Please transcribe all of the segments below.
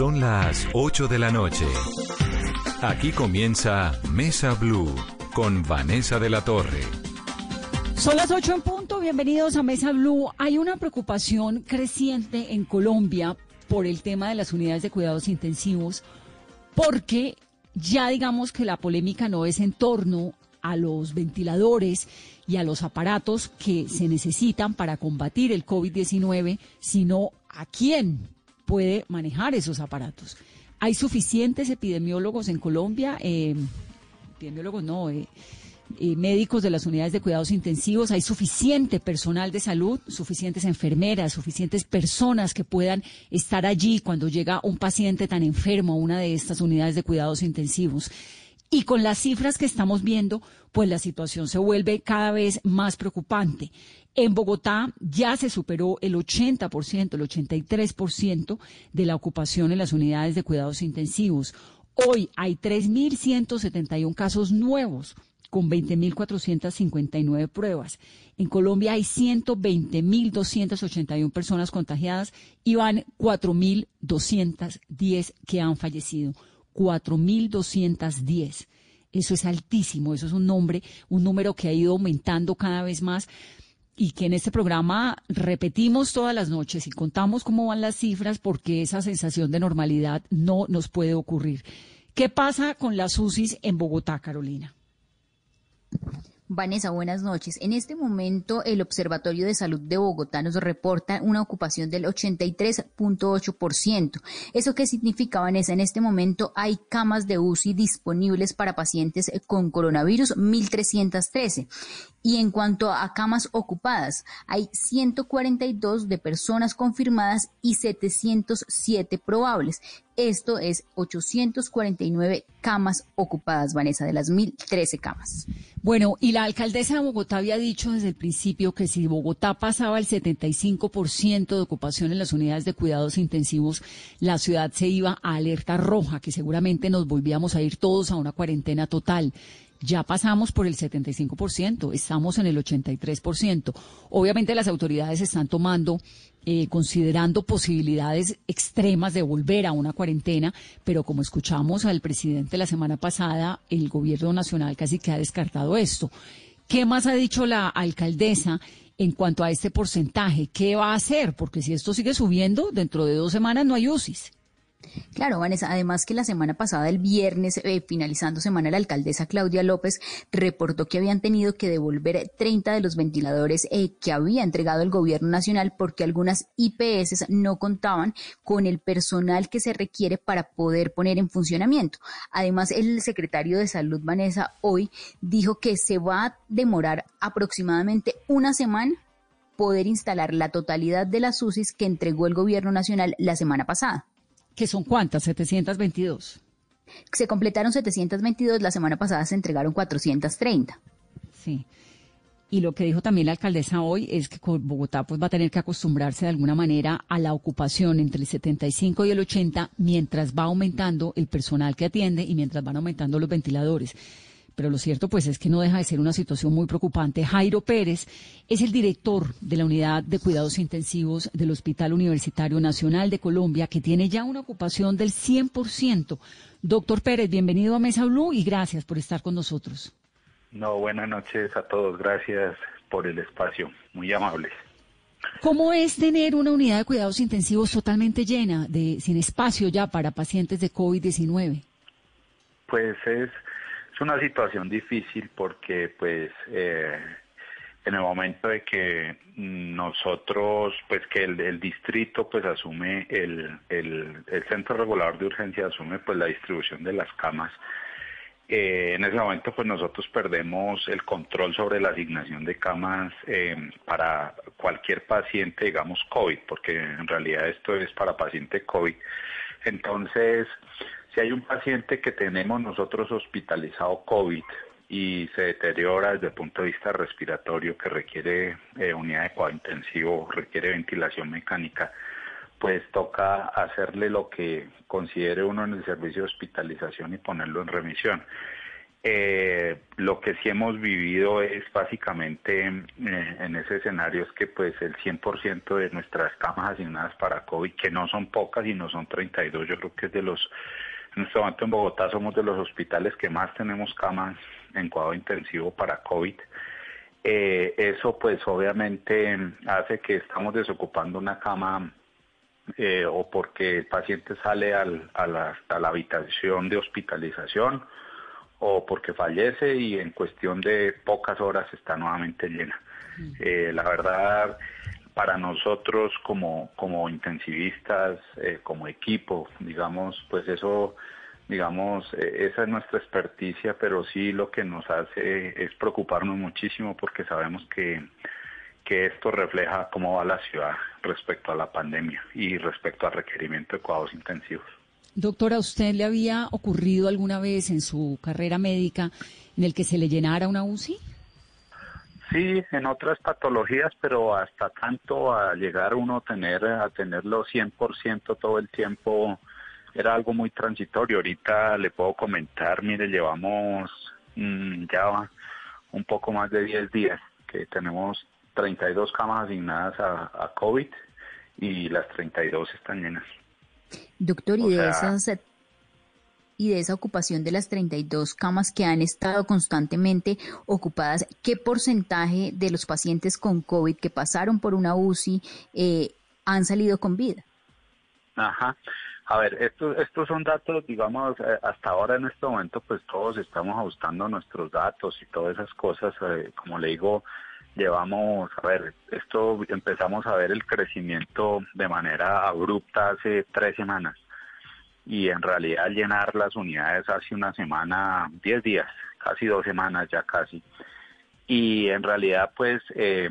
Son las 8 de la noche. Aquí comienza Mesa Blue con Vanessa de la Torre. Son las 8 en punto, bienvenidos a Mesa Blue. Hay una preocupación creciente en Colombia por el tema de las unidades de cuidados intensivos, porque ya digamos que la polémica no es en torno a los ventiladores y a los aparatos que se necesitan para combatir el COVID-19, sino a quién puede manejar esos aparatos. ¿Hay suficientes epidemiólogos en Colombia? Eh, epidemiólogos no, eh, médicos de las unidades de cuidados intensivos, hay suficiente personal de salud, suficientes enfermeras, suficientes personas que puedan estar allí cuando llega un paciente tan enfermo a una de estas unidades de cuidados intensivos. Y con las cifras que estamos viendo, pues la situación se vuelve cada vez más preocupante. En Bogotá ya se superó el 80%, el 83% de la ocupación en las unidades de cuidados intensivos. Hoy hay 3.171 casos nuevos con 20.459 pruebas. En Colombia hay 120.281 personas contagiadas y van 4.210 que han fallecido. 4.210. Eso es altísimo, eso es un nombre, un número que ha ido aumentando cada vez más y que en este programa repetimos todas las noches y contamos cómo van las cifras porque esa sensación de normalidad no nos puede ocurrir. ¿Qué pasa con las UCIs en Bogotá, Carolina? Vanessa, buenas noches. En este momento, el Observatorio de Salud de Bogotá nos reporta una ocupación del 83.8%. ¿Eso qué significa, Vanessa? En este momento hay camas de UCI disponibles para pacientes con coronavirus, 1.313. Y en cuanto a camas ocupadas, hay 142 de personas confirmadas y 707 probables. Esto es 849 camas ocupadas, Vanessa, de las 1013 camas. Bueno, y la alcaldesa de Bogotá había dicho desde el principio que si Bogotá pasaba el 75% de ocupación en las unidades de cuidados intensivos, la ciudad se iba a alerta roja, que seguramente nos volvíamos a ir todos a una cuarentena total. Ya pasamos por el 75%, estamos en el 83%. Obviamente las autoridades están tomando, eh, considerando posibilidades extremas de volver a una cuarentena, pero como escuchamos al presidente la semana pasada, el gobierno nacional casi que ha descartado esto. ¿Qué más ha dicho la alcaldesa en cuanto a este porcentaje? ¿Qué va a hacer? Porque si esto sigue subiendo, dentro de dos semanas no hay UCIs. Claro, Vanessa, además que la semana pasada, el viernes, eh, finalizando semana, la alcaldesa Claudia López reportó que habían tenido que devolver 30 de los ventiladores eh, que había entregado el gobierno nacional porque algunas IPS no contaban con el personal que se requiere para poder poner en funcionamiento. Además, el secretario de Salud, Vanessa, hoy dijo que se va a demorar aproximadamente una semana poder instalar la totalidad de las UCIs que entregó el gobierno nacional la semana pasada que son cuántas, 722. Se completaron 722, la semana pasada se entregaron 430. Sí. Y lo que dijo también la alcaldesa hoy es que Bogotá pues va a tener que acostumbrarse de alguna manera a la ocupación entre el 75 y el 80 mientras va aumentando el personal que atiende y mientras van aumentando los ventiladores pero lo cierto pues es que no deja de ser una situación muy preocupante. Jairo Pérez es el director de la Unidad de Cuidados Intensivos del Hospital Universitario Nacional de Colombia, que tiene ya una ocupación del 100%. Doctor Pérez, bienvenido a Mesa Blue y gracias por estar con nosotros. No, buenas noches a todos. Gracias por el espacio. Muy amables. ¿Cómo es tener una unidad de cuidados intensivos totalmente llena, de, sin espacio ya para pacientes de COVID-19? Pues es una situación difícil porque pues eh, en el momento de que nosotros, pues que el, distrito pues asume, el, el, centro regulador de urgencia asume pues la distribución de las camas, eh, en ese momento pues nosotros perdemos el control sobre la asignación de camas eh, para cualquier paciente, digamos COVID, porque en realidad esto es para paciente COVID. Entonces, si hay un paciente que tenemos nosotros hospitalizado COVID y se deteriora desde el punto de vista respiratorio, que requiere eh, unidad de cuidado intensivo, requiere ventilación mecánica, pues toca hacerle lo que considere uno en el servicio de hospitalización y ponerlo en remisión. Eh, lo que sí hemos vivido es básicamente eh, en ese escenario es que pues el 100% de nuestras camas asignadas para COVID, que no son pocas y no son 32, yo creo que es de los, en este momento en Bogotá somos de los hospitales que más tenemos camas en cuadro intensivo para COVID. Eh, eso pues obviamente hace que estamos desocupando una cama eh, o porque el paciente sale al, a, la, a la habitación de hospitalización o porque fallece y en cuestión de pocas horas está nuevamente llena. Eh, la verdad, para nosotros como, como intensivistas, eh, como equipo, digamos, pues eso, digamos, eh, esa es nuestra experticia, pero sí lo que nos hace es preocuparnos muchísimo porque sabemos que, que esto refleja cómo va la ciudad respecto a la pandemia y respecto al requerimiento de cuidados intensivos. Doctora, ¿a usted le había ocurrido alguna vez en su carrera médica en el que se le llenara una UCI? Sí, en otras patologías, pero hasta tanto a llegar uno a tener a tenerlo 100% todo el tiempo era algo muy transitorio. Ahorita le puedo comentar, mire, llevamos mmm, ya un poco más de 10 días que tenemos 32 camas asignadas a, a COVID y las 32 están llenas. Doctor, y de esas y de esa ocupación de las 32 camas que han estado constantemente ocupadas, ¿qué porcentaje de los pacientes con COVID que pasaron por una UCI eh, han salido con vida? Ajá. A ver, estos, estos son datos, digamos, eh, hasta ahora en este momento, pues todos estamos ajustando nuestros datos y todas esas cosas. Eh, como le digo, llevamos, a ver, esto empezamos a ver el crecimiento de manera abrupta hace tres semanas y en realidad llenar las unidades hace una semana, diez días, casi dos semanas ya casi. Y en realidad pues eh,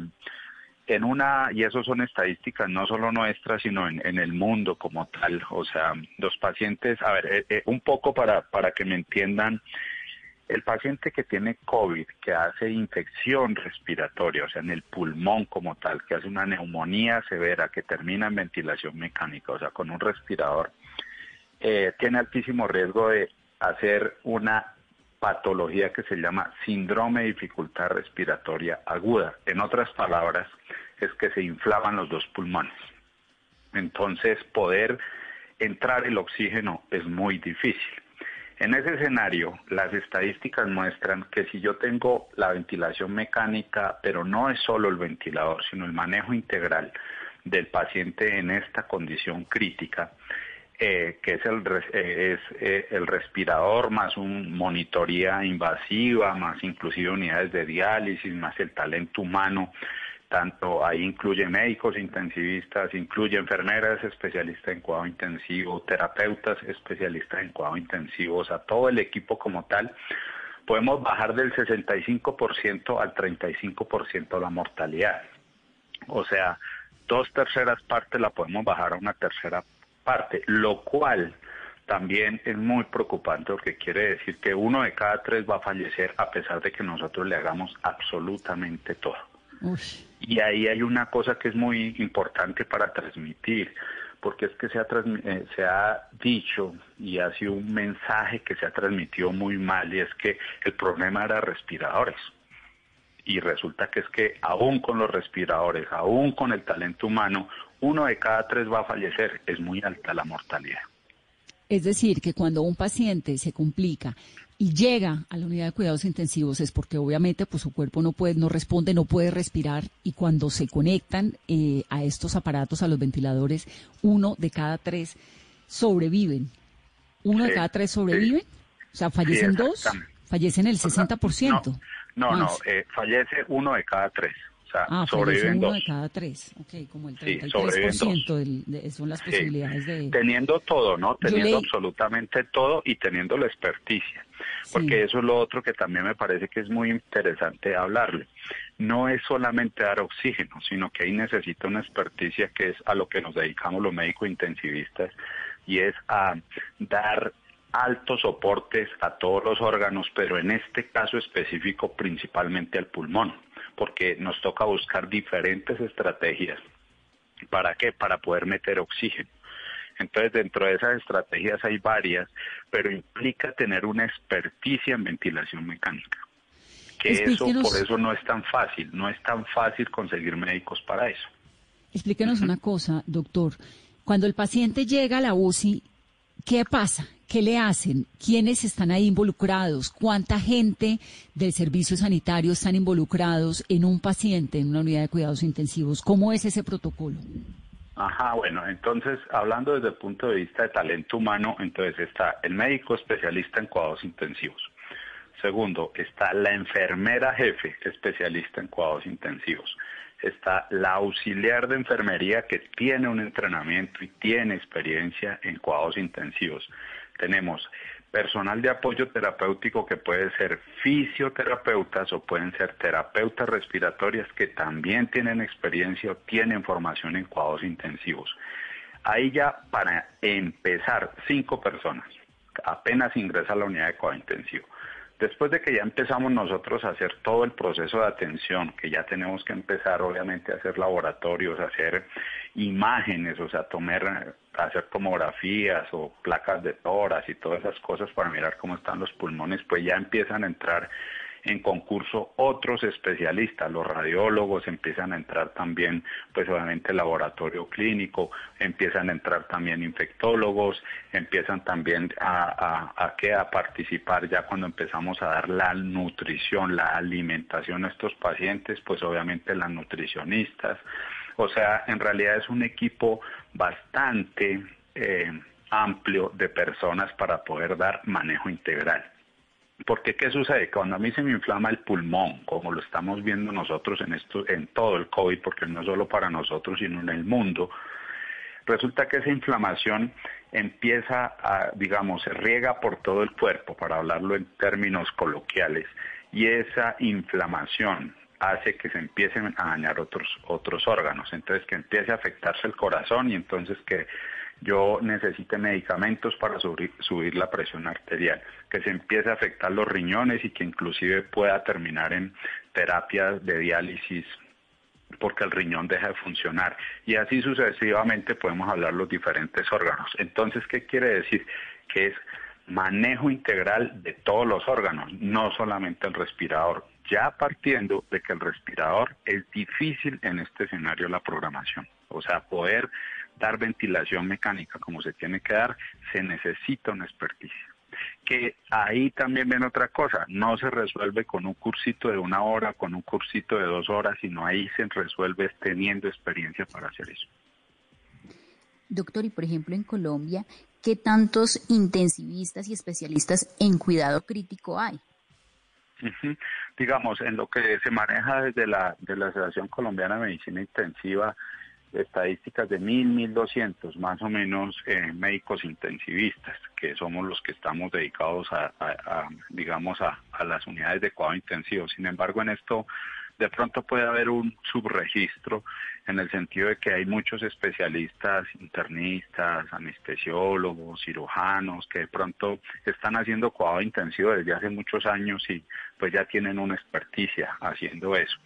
en una, y eso son estadísticas no solo nuestras, sino en, en el mundo como tal, o sea, los pacientes, a ver, eh, eh, un poco para, para que me entiendan, el paciente que tiene COVID, que hace infección respiratoria, o sea, en el pulmón como tal, que hace una neumonía severa, que termina en ventilación mecánica, o sea, con un respirador, eh, tiene altísimo riesgo de hacer una patología que se llama síndrome de dificultad respiratoria aguda. En otras palabras, es que se inflaman los dos pulmones. Entonces, poder entrar el oxígeno es muy difícil. En ese escenario, las estadísticas muestran que si yo tengo la ventilación mecánica, pero no es solo el ventilador, sino el manejo integral del paciente en esta condición crítica, eh, que es el, eh, es, eh, el respirador más un monitoría invasiva, más inclusive unidades de diálisis, más el talento humano, tanto ahí incluye médicos intensivistas, incluye enfermeras especialistas en cuidado intensivo, terapeutas especialistas en cuidado intensivo, o sea, todo el equipo como tal, podemos bajar del 65% al 35% la mortalidad. O sea, dos terceras partes la podemos bajar a una tercera parte, lo cual también es muy preocupante porque quiere decir que uno de cada tres va a fallecer a pesar de que nosotros le hagamos absolutamente todo. Y ahí hay una cosa que es muy importante para transmitir, porque es que se ha, eh, se ha dicho y ha sido un mensaje que se ha transmitido muy mal y es que el problema era respiradores. Y resulta que es que aún con los respiradores, aún con el talento humano, uno de cada tres va a fallecer. Es muy alta la mortalidad. Es decir, que cuando un paciente se complica y llega a la unidad de cuidados intensivos es porque obviamente pues su cuerpo no puede, no responde, no puede respirar y cuando se conectan eh, a estos aparatos, a los ventiladores, uno de cada tres sobreviven. Uno de cada tres sobreviven, o sea, fallecen dos, fallecen el 60%. No, no, no eh, fallece uno de cada tres. O sea, ah, sobreviven uno de cada tres. Ok, como el 33% de, son las posibilidades de... Teniendo todo, ¿no? Teniendo absolutamente todo y teniendo la experticia. Porque eso es lo otro que también me parece que es muy interesante hablarle. No es solamente dar oxígeno, sino que ahí necesita una experticia que es a lo que nos dedicamos los médicos intensivistas y es a dar altos soportes a todos los órganos, pero en este caso específico principalmente al pulmón porque nos toca buscar diferentes estrategias. ¿Para qué? Para poder meter oxígeno. Entonces, dentro de esas estrategias hay varias, pero implica tener una experticia en ventilación mecánica. Que eso, por eso no es tan fácil, no es tan fácil conseguir médicos para eso. Explíquenos una cosa, doctor. Cuando el paciente llega a la UCI, ¿qué pasa? ¿Qué le hacen? ¿Quiénes están ahí involucrados? ¿Cuánta gente del servicio sanitario están involucrados en un paciente en una unidad de cuidados intensivos? ¿Cómo es ese protocolo? Ajá, bueno, entonces hablando desde el punto de vista de talento humano, entonces está el médico especialista en cuidados intensivos. Segundo, está la enfermera jefe especialista en cuidados intensivos. Está la auxiliar de enfermería que tiene un entrenamiento y tiene experiencia en cuidados intensivos tenemos personal de apoyo terapéutico que puede ser fisioterapeutas o pueden ser terapeutas respiratorias que también tienen experiencia o tienen formación en cuidados intensivos. Ahí ya para empezar, cinco personas apenas ingresa a la unidad de cuidado intensivo. Después de que ya empezamos nosotros a hacer todo el proceso de atención, que ya tenemos que empezar obviamente a hacer laboratorios, a hacer imágenes, o sea, tomar, hacer tomografías o placas de toras y todas esas cosas para mirar cómo están los pulmones, pues ya empiezan a entrar en concurso otros especialistas, los radiólogos empiezan a entrar también, pues obviamente laboratorio clínico, empiezan a entrar también infectólogos, empiezan también a, a, a participar ya cuando empezamos a dar la nutrición, la alimentación a estos pacientes, pues obviamente las nutricionistas, o sea, en realidad es un equipo bastante eh, amplio de personas para poder dar manejo integral. Porque qué sucede? Cuando a mí se me inflama el pulmón, como lo estamos viendo nosotros en esto, en todo el COVID, porque no solo para nosotros, sino en el mundo, resulta que esa inflamación empieza a, digamos, se riega por todo el cuerpo, para hablarlo en términos coloquiales, y esa inflamación hace que se empiecen a dañar otros otros órganos, entonces que empiece a afectarse el corazón y entonces que yo necesite medicamentos para subir, la presión arterial, que se empiece a afectar los riñones y que inclusive pueda terminar en terapias de diálisis porque el riñón deja de funcionar. Y así sucesivamente podemos hablar los diferentes órganos. Entonces, ¿qué quiere decir? Que es manejo integral de todos los órganos, no solamente el respirador, ya partiendo de que el respirador es difícil en este escenario la programación. O sea, poder dar ventilación mecánica como se tiene que dar, se necesita una experticia. Que ahí también ven otra cosa, no se resuelve con un cursito de una hora, con un cursito de dos horas, sino ahí se resuelve teniendo experiencia para hacer eso. Doctor, y por ejemplo en Colombia, ¿qué tantos intensivistas y especialistas en cuidado crítico hay? Digamos, en lo que se maneja desde la, de la Asociación Colombiana de Medicina Intensiva, estadísticas de mil, mil doscientos más o menos eh, médicos intensivistas, que somos los que estamos dedicados a, digamos, a, a, las unidades de cuidado intensivo. Sin embargo, en esto de pronto puede haber un subregistro en el sentido de que hay muchos especialistas, internistas, anestesiólogos, cirujanos, que de pronto están haciendo cuidado intensivo desde hace muchos años y pues ya tienen una experticia haciendo eso.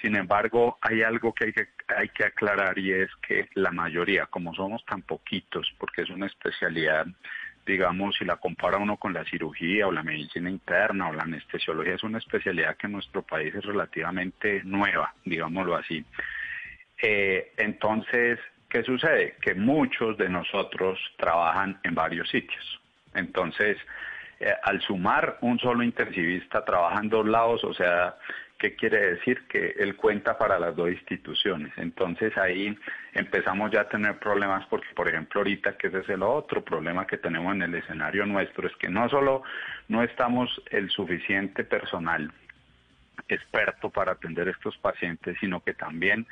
Sin embargo, hay algo que hay, que hay que aclarar y es que la mayoría, como somos tan poquitos, porque es una especialidad, digamos, si la compara uno con la cirugía o la medicina interna o la anestesiología, es una especialidad que en nuestro país es relativamente nueva, digámoslo así. Eh, entonces, ¿qué sucede? Que muchos de nosotros trabajan en varios sitios. Entonces, eh, al sumar un solo intensivista trabaja en dos lados, o sea, ¿Qué quiere decir? Que él cuenta para las dos instituciones. Entonces ahí empezamos ya a tener problemas porque, por ejemplo, ahorita que ese es el otro problema que tenemos en el escenario nuestro, es que no solo no estamos el suficiente personal experto para atender estos pacientes, sino que también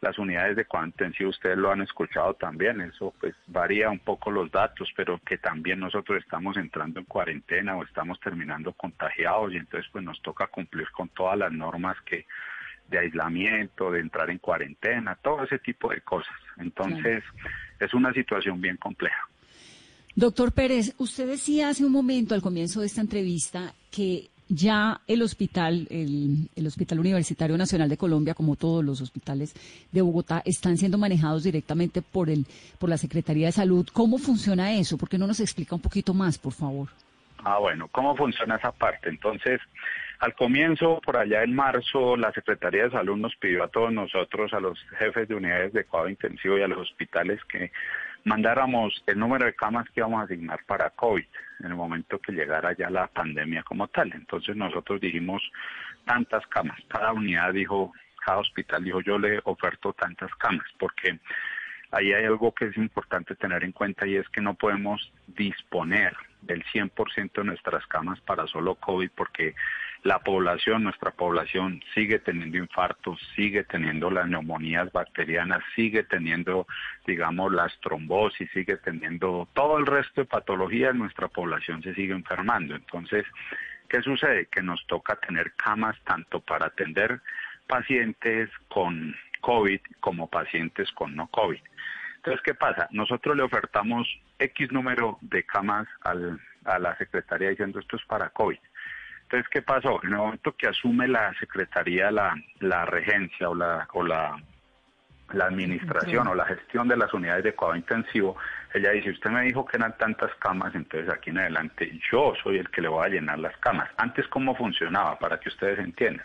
las unidades de cuidado intensivo, ustedes lo han escuchado también, eso pues varía un poco los datos, pero que también nosotros estamos entrando en cuarentena o estamos terminando contagiados y entonces pues nos toca cumplir con todas las normas que de aislamiento, de entrar en cuarentena, todo ese tipo de cosas. Entonces, es una situación bien compleja. Doctor Pérez, usted decía hace un momento al comienzo de esta entrevista que ya el hospital, el, el, Hospital Universitario Nacional de Colombia, como todos los hospitales de Bogotá, están siendo manejados directamente por el, por la Secretaría de Salud. ¿Cómo funciona eso? ¿Por qué no nos explica un poquito más, por favor? Ah, bueno, ¿cómo funciona esa parte? Entonces, al comienzo, por allá en marzo, la Secretaría de Salud nos pidió a todos nosotros, a los jefes de unidades de cuidado intensivo y a los hospitales que mandáramos el número de camas que íbamos a asignar para COVID en el momento que llegara ya la pandemia como tal. Entonces nosotros dijimos tantas camas, cada unidad dijo, cada hospital dijo yo le oferto tantas camas, porque ahí hay algo que es importante tener en cuenta y es que no podemos disponer del 100% de nuestras camas para solo COVID porque la población, nuestra población sigue teniendo infartos, sigue teniendo las neumonías bacterianas, sigue teniendo, digamos, las trombosis, sigue teniendo todo el resto de patologías, nuestra población se sigue enfermando. Entonces, ¿qué sucede? Que nos toca tener camas tanto para atender pacientes con COVID como pacientes con no COVID. Entonces, ¿qué pasa? Nosotros le ofertamos X número de camas al, a la Secretaría diciendo esto es para COVID. Entonces, ¿qué pasó? En el momento que asume la Secretaría la, la regencia o la, o la, la administración o la gestión de las unidades de cuidado intensivo, ella dice, usted me dijo que eran tantas camas, entonces aquí en adelante yo soy el que le voy a llenar las camas. Antes, ¿cómo funcionaba? Para que ustedes entiendan.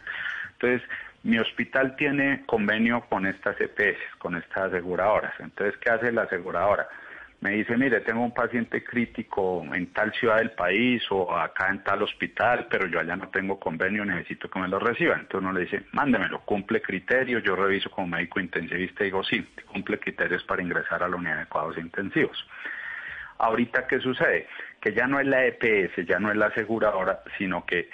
Entonces, mi hospital tiene convenio con estas EPS, con estas aseguradoras. Entonces, ¿qué hace la aseguradora? Me dice, mire, tengo un paciente crítico en tal ciudad del país o acá en tal hospital, pero yo allá no tengo convenio, necesito que me lo reciba. Entonces uno le dice, mándemelo, cumple criterios, yo reviso como médico intensivista y digo, sí, cumple criterios para ingresar a la unidad de cuidados intensivos. Ahorita, ¿qué sucede? Que ya no es la EPS, ya no es la aseguradora, sino que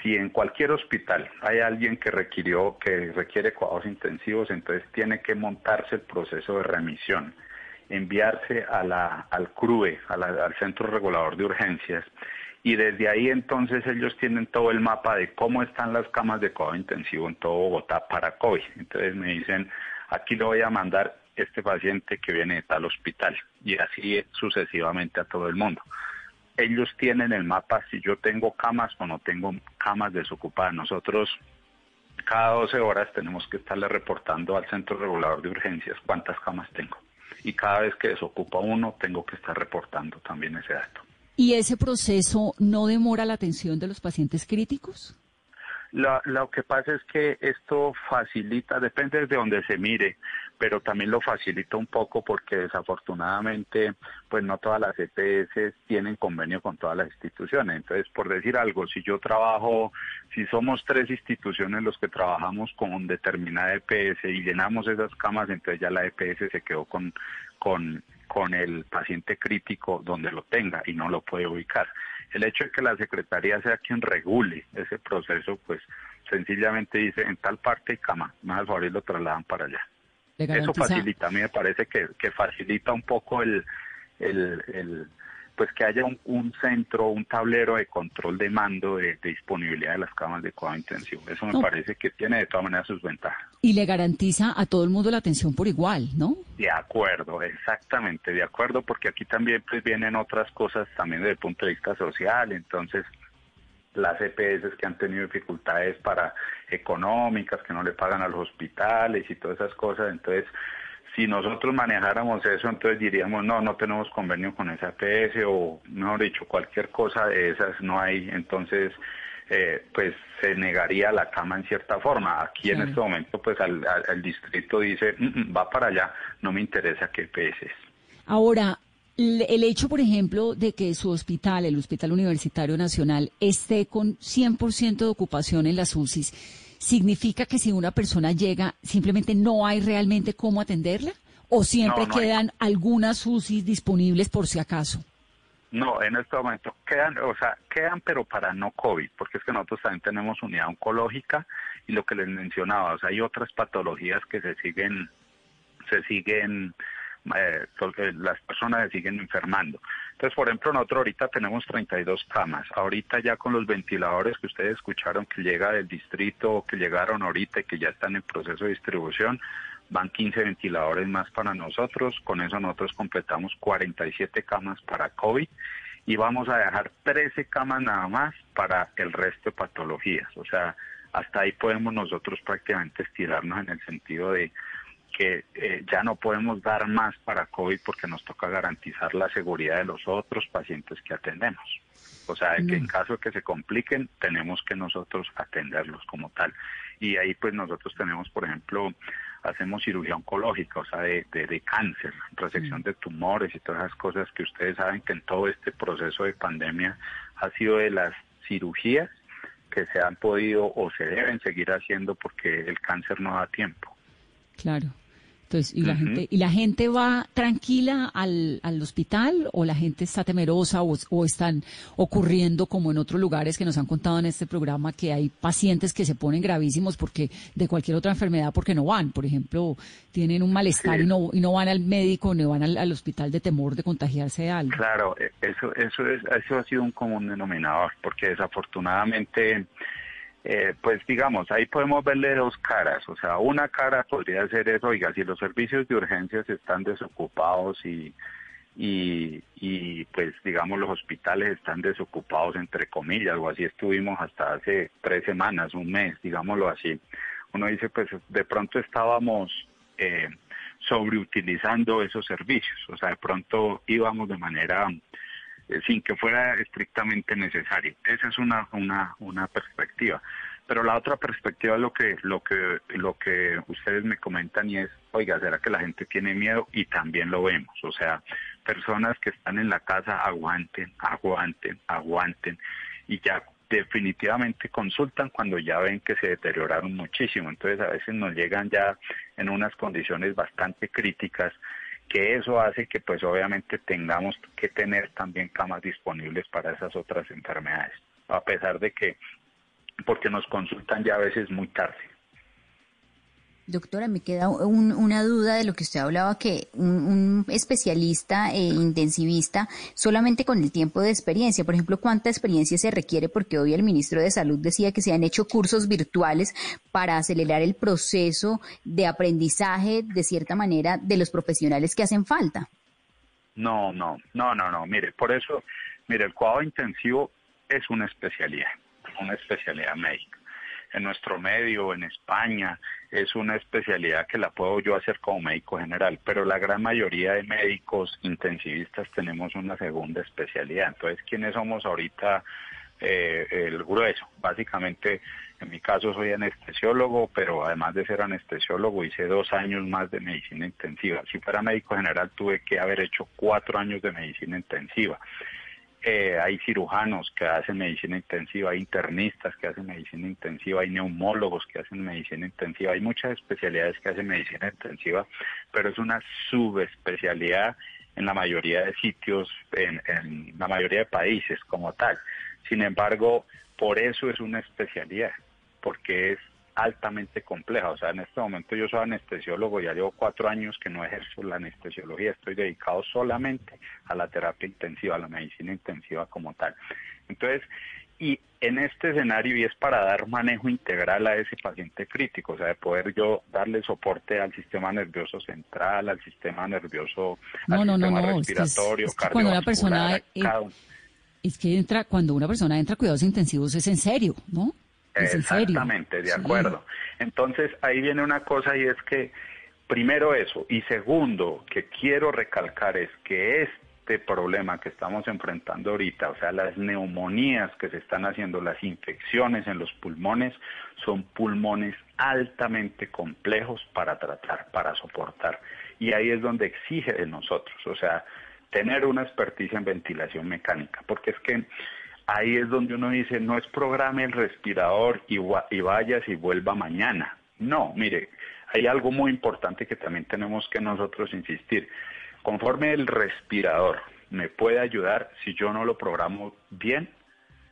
si en cualquier hospital hay alguien que requirió, que requiere cuidados intensivos, entonces tiene que montarse el proceso de remisión enviarse a la, al CRUE, al Centro Regulador de Urgencias, y desde ahí entonces ellos tienen todo el mapa de cómo están las camas de cuidado intensivo en todo Bogotá para COVID. Entonces me dicen, aquí le voy a mandar este paciente que viene de tal hospital, y así sucesivamente a todo el mundo. Ellos tienen el mapa si yo tengo camas o no tengo camas desocupadas. Nosotros cada 12 horas tenemos que estarle reportando al Centro Regulador de Urgencias cuántas camas tengo y cada vez que desocupa uno tengo que estar reportando también ese dato. ¿Y ese proceso no demora la atención de los pacientes críticos? Lo, que pasa es que esto facilita, depende de donde se mire, pero también lo facilita un poco porque desafortunadamente pues no todas las EPS tienen convenio con todas las instituciones. Entonces, por decir algo, si yo trabajo, si somos tres instituciones los que trabajamos con determinada EPS y llenamos esas camas, entonces ya la EPS se quedó con, con, con el paciente crítico donde lo tenga y no lo puede ubicar. El hecho de que la Secretaría sea quien regule ese proceso, pues sencillamente dice en tal parte y cama, más al favor y lo trasladan para allá. Eso facilita, a mí me parece que, que facilita un poco el, el, el pues que haya un, centro, un tablero de control de mando de, disponibilidad de las camas de cuidado intensivo. Eso me parece que tiene de todas maneras sus ventajas. Y le garantiza a todo el mundo la atención por igual, ¿no? De acuerdo, exactamente, de acuerdo, porque aquí también pues vienen otras cosas también desde el punto de vista social, entonces las EPS que han tenido dificultades para económicas, que no le pagan a los hospitales y todas esas cosas, entonces si nosotros manejáramos eso, entonces diríamos, no, no tenemos convenio con esa PS o, mejor dicho, cualquier cosa de esas no hay, entonces, eh, pues se negaría la cama en cierta forma. Aquí en este momento, pues al, distrito dice, mm, mm, va para allá, no me interesa qué PS es. Ahora, el hecho, por ejemplo, de que su hospital, el Hospital Universitario Nacional, esté con 100% de ocupación en las UCIs, ¿significa que si una persona llega, simplemente no hay realmente cómo atenderla? ¿O siempre quedan algunas UCI disponibles por si acaso? No, en este momento quedan, o sea, quedan pero para no COVID, porque es que nosotros también tenemos unidad oncológica y lo que les mencionaba, o sea, hay otras patologías que se siguen, se siguen eh, las personas se siguen enfermando. Entonces, por ejemplo, nosotros ahorita tenemos 32 camas. Ahorita ya con los ventiladores que ustedes escucharon que llega del distrito, que llegaron ahorita y que ya están en proceso de distribución, van 15 ventiladores más para nosotros. Con eso nosotros completamos 47 camas para COVID y vamos a dejar 13 camas nada más para el resto de patologías. O sea, hasta ahí podemos nosotros prácticamente estirarnos en el sentido de que eh, ya no podemos dar más para COVID porque nos toca garantizar la seguridad de los otros pacientes que atendemos. O sea, que en caso de que se compliquen, tenemos que nosotros atenderlos como tal. Y ahí pues nosotros tenemos, por ejemplo, hacemos cirugía oncológica, o sea, de, de, cáncer, resección de tumores y todas esas cosas que ustedes saben que en todo este proceso de pandemia ha sido de las cirugías que se han podido o se deben seguir haciendo porque el cáncer no da tiempo. Claro. Entonces, ¿y la, gente, ¿y la gente va tranquila al, al hospital o la gente está temerosa o, o, están ocurriendo como en otros lugares que nos han contado en este programa que hay pacientes que se ponen gravísimos porque de cualquier otra enfermedad porque no van? Por ejemplo, tienen un malestar y, no, y no van al médico, no van al, al, hospital de temor de contagiarse de algo. Claro, e, eso, eso, es, eso ha sido un común denominador porque desafortunadamente eh, pues digamos, ahí podemos verle dos caras, o sea, una cara podría ser eso, oiga, si los servicios de urgencias están desocupados y, y, y pues digamos los hospitales están desocupados entre comillas, o así estuvimos hasta hace tres semanas, un mes, digámoslo así, uno dice pues de pronto estábamos eh, sobreutilizando esos servicios, o sea, de pronto íbamos de manera sin que fuera estrictamente necesario. Esa es una, una, una perspectiva. Pero la otra perspectiva es lo que, lo que, lo que ustedes me comentan y es, oiga, ¿será que la gente tiene miedo? Y también lo vemos. O sea, personas que están en la casa aguanten, aguanten, aguanten y ya definitivamente consultan cuando ya ven que se deterioraron muchísimo. Entonces a veces nos llegan ya en unas condiciones bastante críticas que eso hace que pues obviamente tengamos que tener también camas disponibles para esas otras enfermedades, a pesar de que, porque nos consultan ya a veces muy tarde. Doctora, me queda una duda de lo que usted hablaba, que un, especialista e intensivista solamente con el tiempo de experiencia, por ejemplo, ¿cuánta experiencia se requiere? Porque hoy el ministro de Salud decía que se han hecho cursos virtuales para acelerar el proceso de aprendizaje, de cierta manera, de los profesionales que hacen falta. No, no, no, no, no. Mire, por eso, mire, el cuadro intensivo es una especialidad, una especialidad médica en nuestro medio, en España, es una especialidad que la puedo yo hacer como médico general, pero la gran mayoría de médicos intensivistas tenemos una segunda especialidad. Entonces, ¿quiénes somos ahorita? Eh, el grueso. Básicamente, en mi caso soy anestesiólogo, pero además de ser anestesiólogo hice dos años más de medicina intensiva. Si fuera médico general tuve que haber hecho cuatro años de medicina intensiva. Eh, hay cirujanos que hacen medicina intensiva, hay internistas que hacen medicina intensiva, hay neumólogos que hacen medicina intensiva, hay muchas especialidades que hacen medicina intensiva, pero es una subespecialidad en la mayoría de sitios, en, en la mayoría de países como tal. Sin embargo, por eso es una especialidad, porque es altamente compleja. O sea, en este momento yo soy anestesiólogo, ya llevo cuatro años que no ejerzo la anestesiología, estoy dedicado solamente a la terapia intensiva, a la medicina intensiva como tal. Entonces, y en este escenario, y es para dar manejo integral a ese paciente crítico, o sea, de poder yo darle soporte al sistema nervioso central, al sistema nervioso, al sistema respiratorio, es cuando una persona es que entra, cuando una persona entra a cuidados intensivos es en serio, ¿no? Exactamente, de acuerdo. Entonces ahí viene una cosa y es que primero eso y segundo que quiero recalcar es que este problema que estamos enfrentando ahorita, o sea, las neumonías que se están haciendo, las infecciones en los pulmones, son pulmones altamente complejos para tratar, para soportar. Y ahí es donde exige de nosotros, o sea, tener una experticia en ventilación mecánica, porque es que ahí es donde uno dice, no es programe el respirador y, y vayas y vuelva mañana. No, mire, hay algo muy importante que también tenemos que nosotros insistir. Conforme el respirador me puede ayudar, si yo no lo programo bien,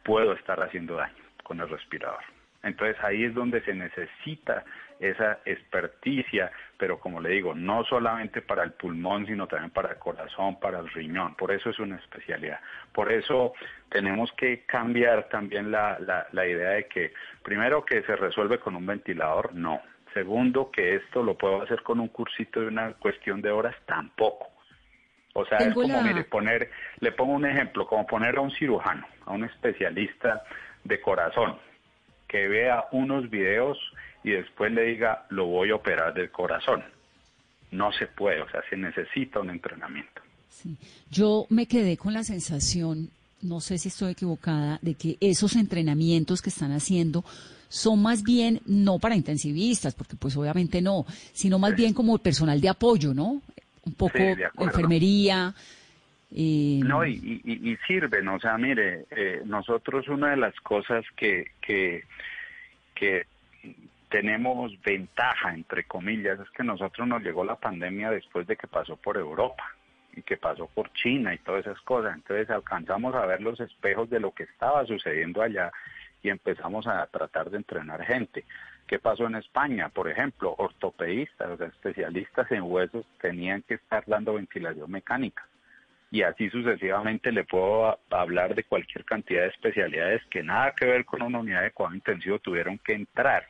puedo estar haciendo daño con el respirador. Entonces ahí es donde se necesita esa experticia, pero como le digo, no solamente para el pulmón, sino también para el corazón, para el riñón. Por eso es una especialidad. Por eso tenemos que cambiar también la, la, idea de que, primero, que se resuelve con un ventilador, no. Segundo, que esto lo puedo hacer con un cursito de una cuestión de horas, tampoco. O sea, es como, mire, poner, le pongo un ejemplo, como poner a un cirujano, a un especialista de corazón, que vea unos videos y después le diga, lo voy a operar del corazón. No se puede, o sea, se necesita un entrenamiento. Sí. Yo me quedé con la sensación, no sé si estoy equivocada, de que esos entrenamientos que están haciendo son más bien no para intensivistas, porque pues obviamente no, sino más bien como personal de apoyo, ¿no? Un poco enfermería. Eh... No, y, y, sirven, o sea, mire, eh, nosotros una de las cosas que, que, que tenemos ventaja, entre comillas, es que nosotros nos llegó la pandemia después de que pasó por Europa y que pasó por China y todas esas cosas. Entonces alcanzamos a ver los espejos de lo que estaba sucediendo allá y empezamos a tratar de entrenar gente. ¿Qué pasó en España? Por ejemplo, ortopedistas, o especialistas en huesos tenían que estar dando ventilación mecánica. Y así sucesivamente le puedo hablar de cualquier cantidad de especialidades que nada que ver con una unidad de cuidado intensivo tuvieron que entrar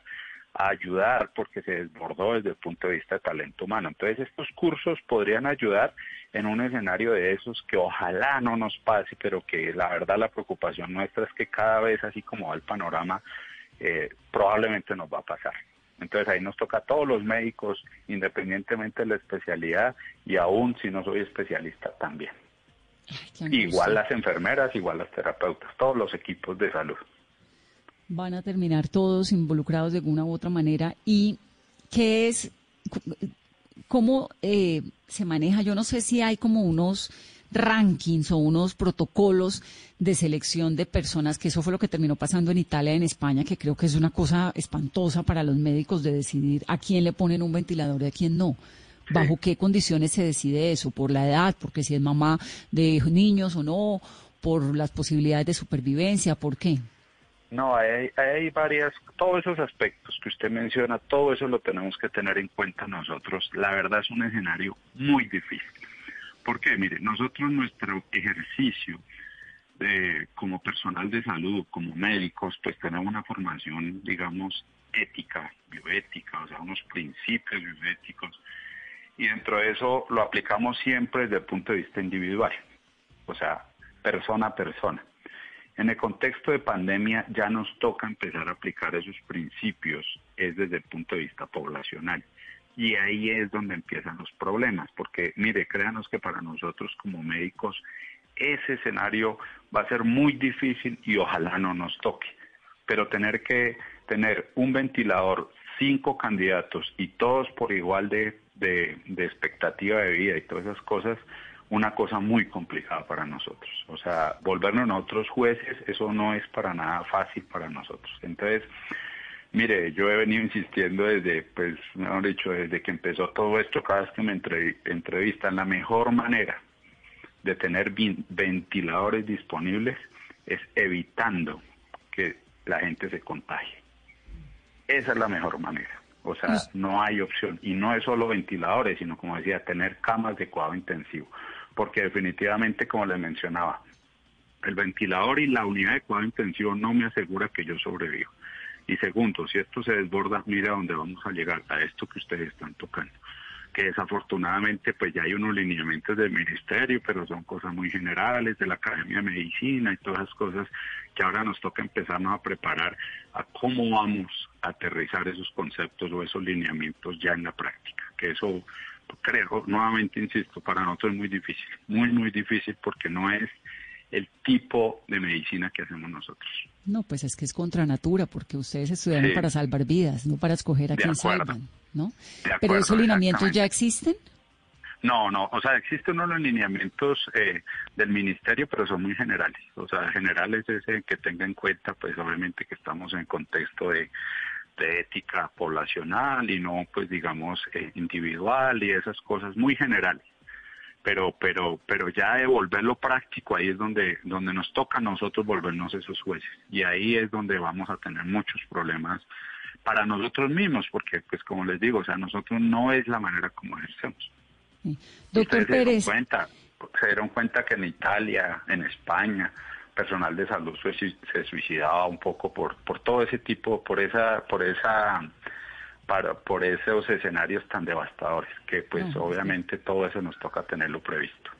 a ayudar porque se desbordó desde el punto de vista de talento humano. Entonces estos cursos podrían ayudar en un escenario de esos que ojalá no nos pase, pero que la verdad la preocupación nuestra es que cada vez así como va el panorama, eh, probablemente nos va a pasar. Entonces ahí nos toca a todos los médicos, independientemente de la especialidad, y aún si no soy especialista también. Igual las enfermeras, igual las terapeutas, todos los equipos de salud. Van a terminar todos involucrados de alguna u otra manera. ¿Y qué es, cómo eh, se maneja? Yo no sé si hay como unos rankings o unos protocolos de selección de personas, que eso fue lo que terminó pasando en Italia en España, que creo que es una cosa espantosa para los médicos de decidir a quién le ponen un ventilador y a quién no. ¿Bajo qué condiciones se decide eso? ¿Por la edad? ¿Porque si es mamá de niños o no? ¿Por las posibilidades de supervivencia? ¿Por qué? No, hay, hay varias, todos esos aspectos que usted menciona, todo eso lo tenemos que tener en cuenta nosotros. La verdad es un escenario muy difícil. Porque, mire, nosotros nuestro ejercicio como personal de salud, como médicos, pues tenemos una formación, digamos, ética, bioética, o sea, unos principios bioéticos, y dentro de eso lo aplicamos siempre desde el punto de vista individual, o sea, persona a persona. En el contexto de pandemia ya nos toca empezar a aplicar esos principios, es desde el punto de vista poblacional. Y ahí es donde empiezan los problemas, porque mire, créanos que para nosotros como médicos ese escenario va a ser muy difícil y ojalá no nos toque. Pero tener que tener un ventilador, cinco candidatos y todos por igual de, de, de expectativa de vida y todas esas cosas, una cosa muy complicada para nosotros. O sea, volvernos nosotros jueces, eso no es para nada fácil para nosotros. Entonces, mire, yo he venido insistiendo desde, pues, mejor dicho, desde que empezó todo esto, cada vez que me entrevistan, la mejor manera de tener ventiladores disponibles es evitando que la gente se contagie. Esa es la mejor manera. O sea, pues no hay opción. Y no es solo ventiladores, sino, como decía, tener camas de cuidado intensivo porque definitivamente, como les mencionaba, el ventilador y la unidad de cuidado intensivo no me asegura que yo sobreviva. Y segundo, si esto se desborda, mira dónde vamos a llegar, a esto que ustedes están tocando. Que desafortunadamente pues ya hay unos lineamientos del ministerio, pero son cosas muy generales, de la Academia de Medicina y todas esas cosas que ahora nos toca empezarnos a preparar a cómo vamos a aterrizar esos conceptos o esos lineamientos ya en la práctica. Que eso creo, nuevamente insisto, para nosotros es muy difícil, muy, muy difícil porque no es el tipo de medicina que hacemos nosotros. No, pues es que es contra natura, porque ustedes estudiaron para salvar vidas, no para escoger a quién salvan, ¿no? Pero esos lineamientos ya existen. No, no, o sea, existen unos lineamientos eh, del ministerio, pero son muy generales. O sea, generales es que tenga en cuenta, pues obviamente que estamos en contexto de de ética poblacional y no pues digamos eh, individual y esas cosas muy generales pero pero pero ya de volverlo práctico ahí es donde donde nos toca a nosotros volvernos esos jueces y ahí es donde vamos a tener muchos problemas para nosotros mismos porque pues como les digo o sea nosotros no es la manera como ejercemos. Doctor Pérez se cuenta se dieron cuenta que en Italia en España personal de salud se, suicidaba un poco por por todo ese tipo por esa por esa para por esos escenarios tan devastadores que pues obviamente todo eso nos toca tenerlo previsto.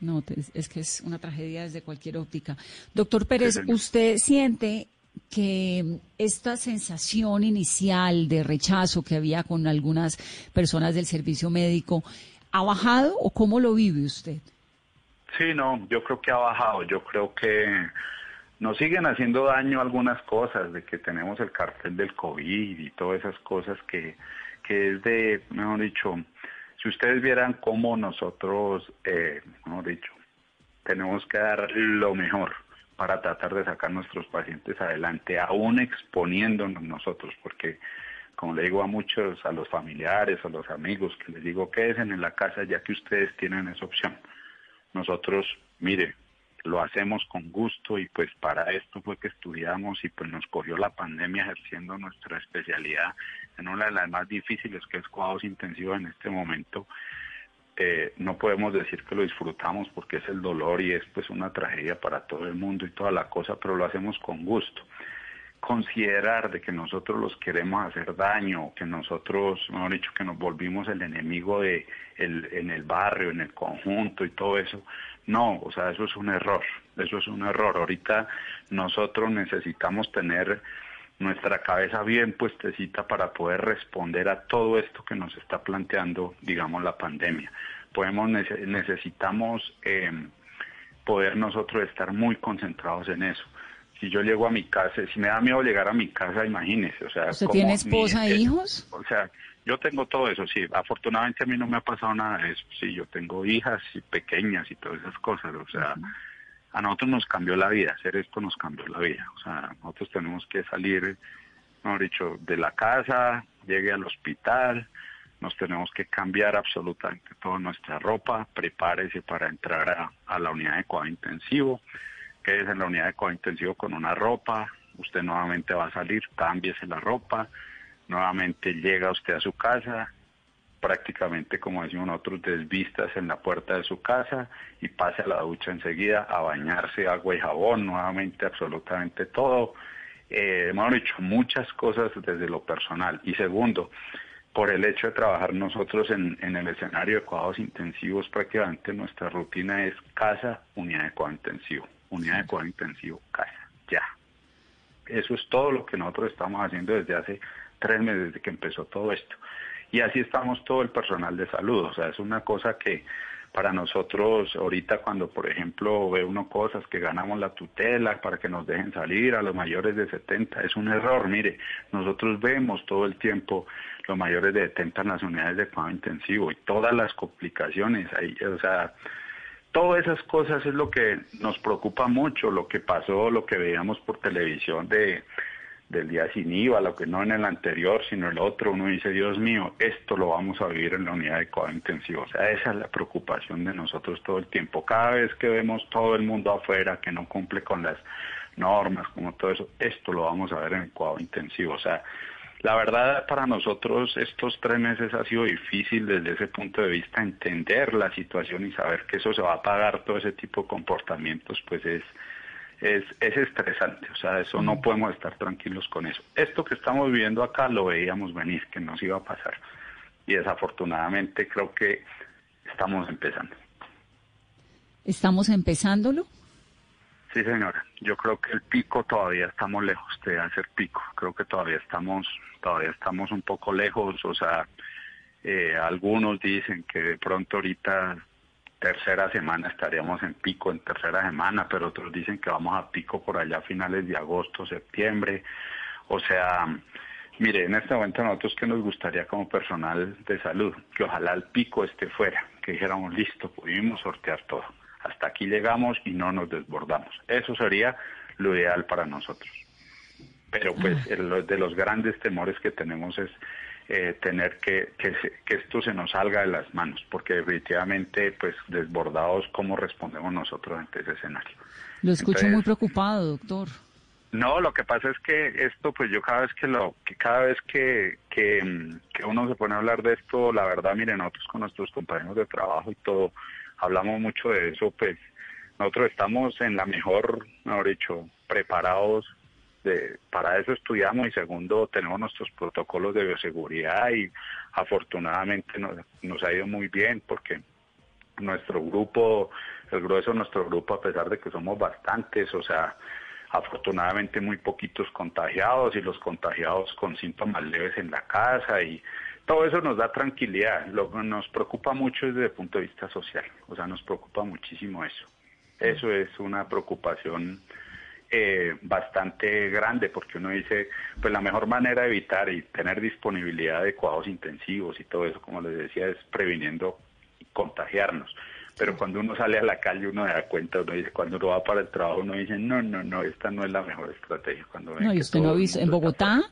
No, es que es una tragedia desde cualquier óptica. Doctor Pérez, ¿usted siente que esta sensación inicial de rechazo que había con algunas personas del servicio médico ha bajado o cómo lo vive usted? Sí, no, yo creo que ha bajado. Yo creo que nos siguen haciendo daño algunas cosas, de que tenemos el cartel del COVID y todas esas cosas que, que es de, mejor dicho, si ustedes vieran cómo nosotros, eh, mejor dicho, tenemos que dar lo mejor para tratar de sacar nuestros pacientes adelante, aún exponiéndonos nosotros, porque como le digo a muchos, a los familiares, a los amigos, que les digo, quédense en la casa ya que ustedes tienen esa opción. Nosotros, mire, lo hacemos con gusto y pues para esto fue que estudiamos y pues nos cogió la pandemia ejerciendo nuestra especialidad en una de las más difíciles que es cuidados intensivos en este momento. Eh, no podemos decir que lo disfrutamos porque es el dolor y es pues una tragedia para todo el mundo y toda la cosa, pero lo hacemos con gusto. Considerar de que nosotros los queremos hacer daño, que nosotros, mejor dicho, que nos volvimos el enemigo de el, en el barrio, en el conjunto y todo eso, no, o sea, eso es un error, eso es un error. Ahorita nosotros necesitamos tener nuestra cabeza bien puestecita para poder responder a todo esto que nos está planteando, digamos, la pandemia. Podemos necesitamos em, poder nosotros estar muy concentrados en eso. Si yo llego a mi casa, si me da miedo llegar a mi casa, imagínese, o sea, ¿usted tiene esposa e hijos? O sea, yo tengo todo eso, sí. Afortunadamente a mí no me ha pasado nada de eso. Sí, yo tengo hijas y pequeñas y todas esas cosas. O sea, a nosotros nos cambió la vida. Hacer esto nos cambió la vida. O sea, nosotros tenemos que salir, mejor dicho, de la casa, llegue al hospital, nos tenemos que cambiar absolutamente toda nuestra ropa, prepárese para entrar a, la unidad de cuidado intensivo, quédese en la unidad de cuidado intensivo con una ropa, usted nuevamente va a salir, cámbiese la ropa, nuevamente llega usted a su casa, prácticamente como decimos nosotros, desvistas en la puerta de su casa y pase a la ducha enseguida a bañarse, agua y jabón, nuevamente absolutamente todo. Eh, hemos dicho muchas cosas desde lo personal. Y segundo, por el hecho de trabajar nosotros en, el escenario de cuidados intensivos, prácticamente nuestra rutina es casa, unidad de cuidado intensivo, unidad de cuidado intensivo, casa, ya. Eso es todo lo que nosotros estamos haciendo desde hace tres meses desde que empezó todo esto. Y así estamos todo el personal de salud. O sea, es una cosa que para nosotros ahorita cuando, por ejemplo, ve uno cosas que ganamos la tutela para que nos dejen salir a los mayores de 70, es un error. Mire, nosotros vemos todo el tiempo los mayores de 70 en las unidades de cuidado intensivo y todas las complicaciones ahí, o sea, todas esas cosas es lo que nos preocupa mucho, lo que pasó, lo que veíamos por televisión de del día sin IVA, lo que no en el anterior, sino el otro, uno dice, Dios mío, esto lo vamos a vivir en la unidad de cuidado intensivo. O sea, esa es la preocupación de nosotros todo el tiempo. Cada vez que vemos todo el mundo afuera que no cumple con las normas, como todo eso, esto lo vamos a ver en el cuidado intensivo. O sea, la verdad para nosotros estos tres meses ha sido difícil desde ese punto de vista entender la situación y saber que eso se va a pagar todo ese tipo de comportamientos, pues es es, es estresante, o sea, eso no podemos estar tranquilos con eso. Esto que estamos viviendo acá lo veíamos venir, que nos iba a pasar. Y desafortunadamente creo que estamos empezando. ¿Estamos empezándolo? Sí, señora. Yo creo que el pico todavía estamos lejos de hacer pico. Creo que todavía estamos, todavía estamos un poco lejos. O sea, eh, algunos dicen que de pronto ahorita tercera semana estaríamos en pico en tercera semana, pero otros dicen que vamos a pico por allá a finales de agosto, septiembre. O sea, mire, en este momento nosotros que nos gustaría como personal de salud, que ojalá el pico esté fuera, que dijéramos, listo, pudimos sortear todo. Hasta aquí llegamos y no nos desbordamos. Eso sería lo ideal para nosotros. Pero pues el, de los grandes temores que tenemos es eh, tener que, que, esto se nos salga de las manos, porque definitivamente, pues desbordados, ¿cómo respondemos nosotros ante ese escenario? Lo escucho muy preocupado, doctor. No, lo que pasa es que esto, pues yo cada vez que lo, que cada vez que, que, que uno se pone a hablar de esto, la verdad, miren, nosotros con nuestros compañeros de trabajo y todo, hablamos mucho de eso, pues nosotros estamos en la mejor, mejor dicho, preparados para eso estudiamos y segundo tenemos nuestros protocolos de bioseguridad y afortunadamente nos, ha ido muy bien porque nuestro grupo, el grueso de nuestro grupo, a pesar de que somos bastantes, o sea, afortunadamente muy poquitos contagiados y los contagiados con síntomas leves en la casa y todo eso nos da tranquilidad. Lo que nos preocupa mucho desde el punto de vista social, o sea, nos preocupa muchísimo eso. Eso es una preocupación eh, bastante grande porque uno dice, pues la mejor manera de evitar y tener disponibilidad de cuidados intensivos y todo eso, como les decía, es previniendo contagiarnos. Pero cuando uno sale a la calle uno da cuenta, uno dice, cuando uno va para el trabajo uno dice, no, no, no, esta no es la mejor estrategia. Cuando no, y usted no ha visto, en Bogotá,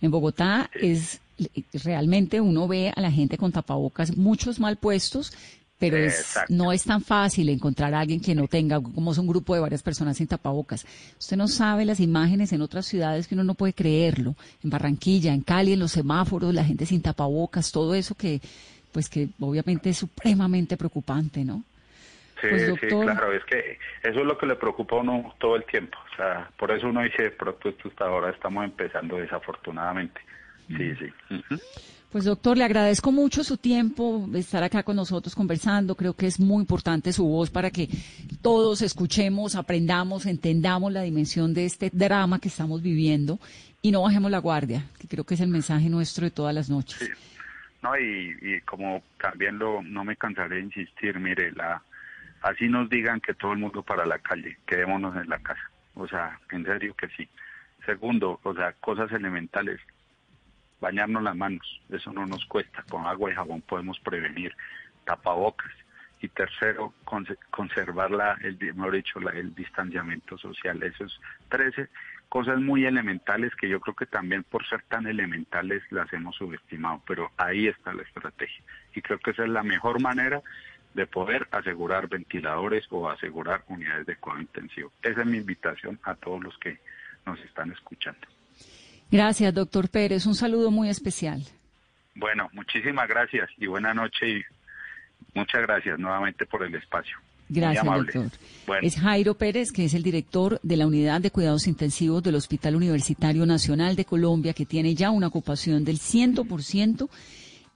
en Bogotá es realmente uno ve a la gente con tapabocas muchos mal puestos pero no es tan fácil encontrar a alguien que no tenga, como es un grupo de varias personas sin tapabocas. Usted no sabe las imágenes en otras ciudades que uno no puede creerlo. En Barranquilla, en Cali, en los semáforos, la gente sin tapabocas, todo eso que, pues que obviamente es supremamente preocupante, ¿no? Sí, pues, sí, claro, es que eso es lo que le preocupa a uno todo el tiempo. O sea, por eso uno dice, pero hasta ahora estamos empezando desafortunadamente. Sí, sí. Pues doctor, le agradezco mucho su tiempo, estar acá con nosotros conversando. Creo que es muy importante su voz para que todos escuchemos, aprendamos, entendamos la dimensión de este drama que estamos viviendo y no bajemos la guardia, que creo que es el mensaje nuestro de todas las noches. No, y, como también lo, no me cansaré de insistir, mire, la, así nos digan que todo el mundo para la calle, quedémonos en la casa. O sea, en serio que sí. Segundo, o sea, cosas elementales bañarnos las manos, eso no nos cuesta, con agua y jabón podemos prevenir, tapabocas. Y tercero, conservar la, el, mejor dicho, el distanciamiento social. Esos 13 cosas muy elementales que yo creo que también por ser tan elementales las hemos subestimado, pero ahí está la estrategia. Y creo que esa es la mejor manera de poder asegurar ventiladores o asegurar unidades de cuidado intensivo. Esa es mi invitación a todos los que nos están escuchando. Gracias, doctor Pérez. Un saludo muy especial. Bueno, muchísimas gracias y buena noche y muchas gracias nuevamente por el espacio. Gracias, doctor. Es Jairo Pérez, que es el director de la Unidad de Cuidados Intensivos del Hospital Universitario Nacional de Colombia, que tiene ya una ocupación del 100%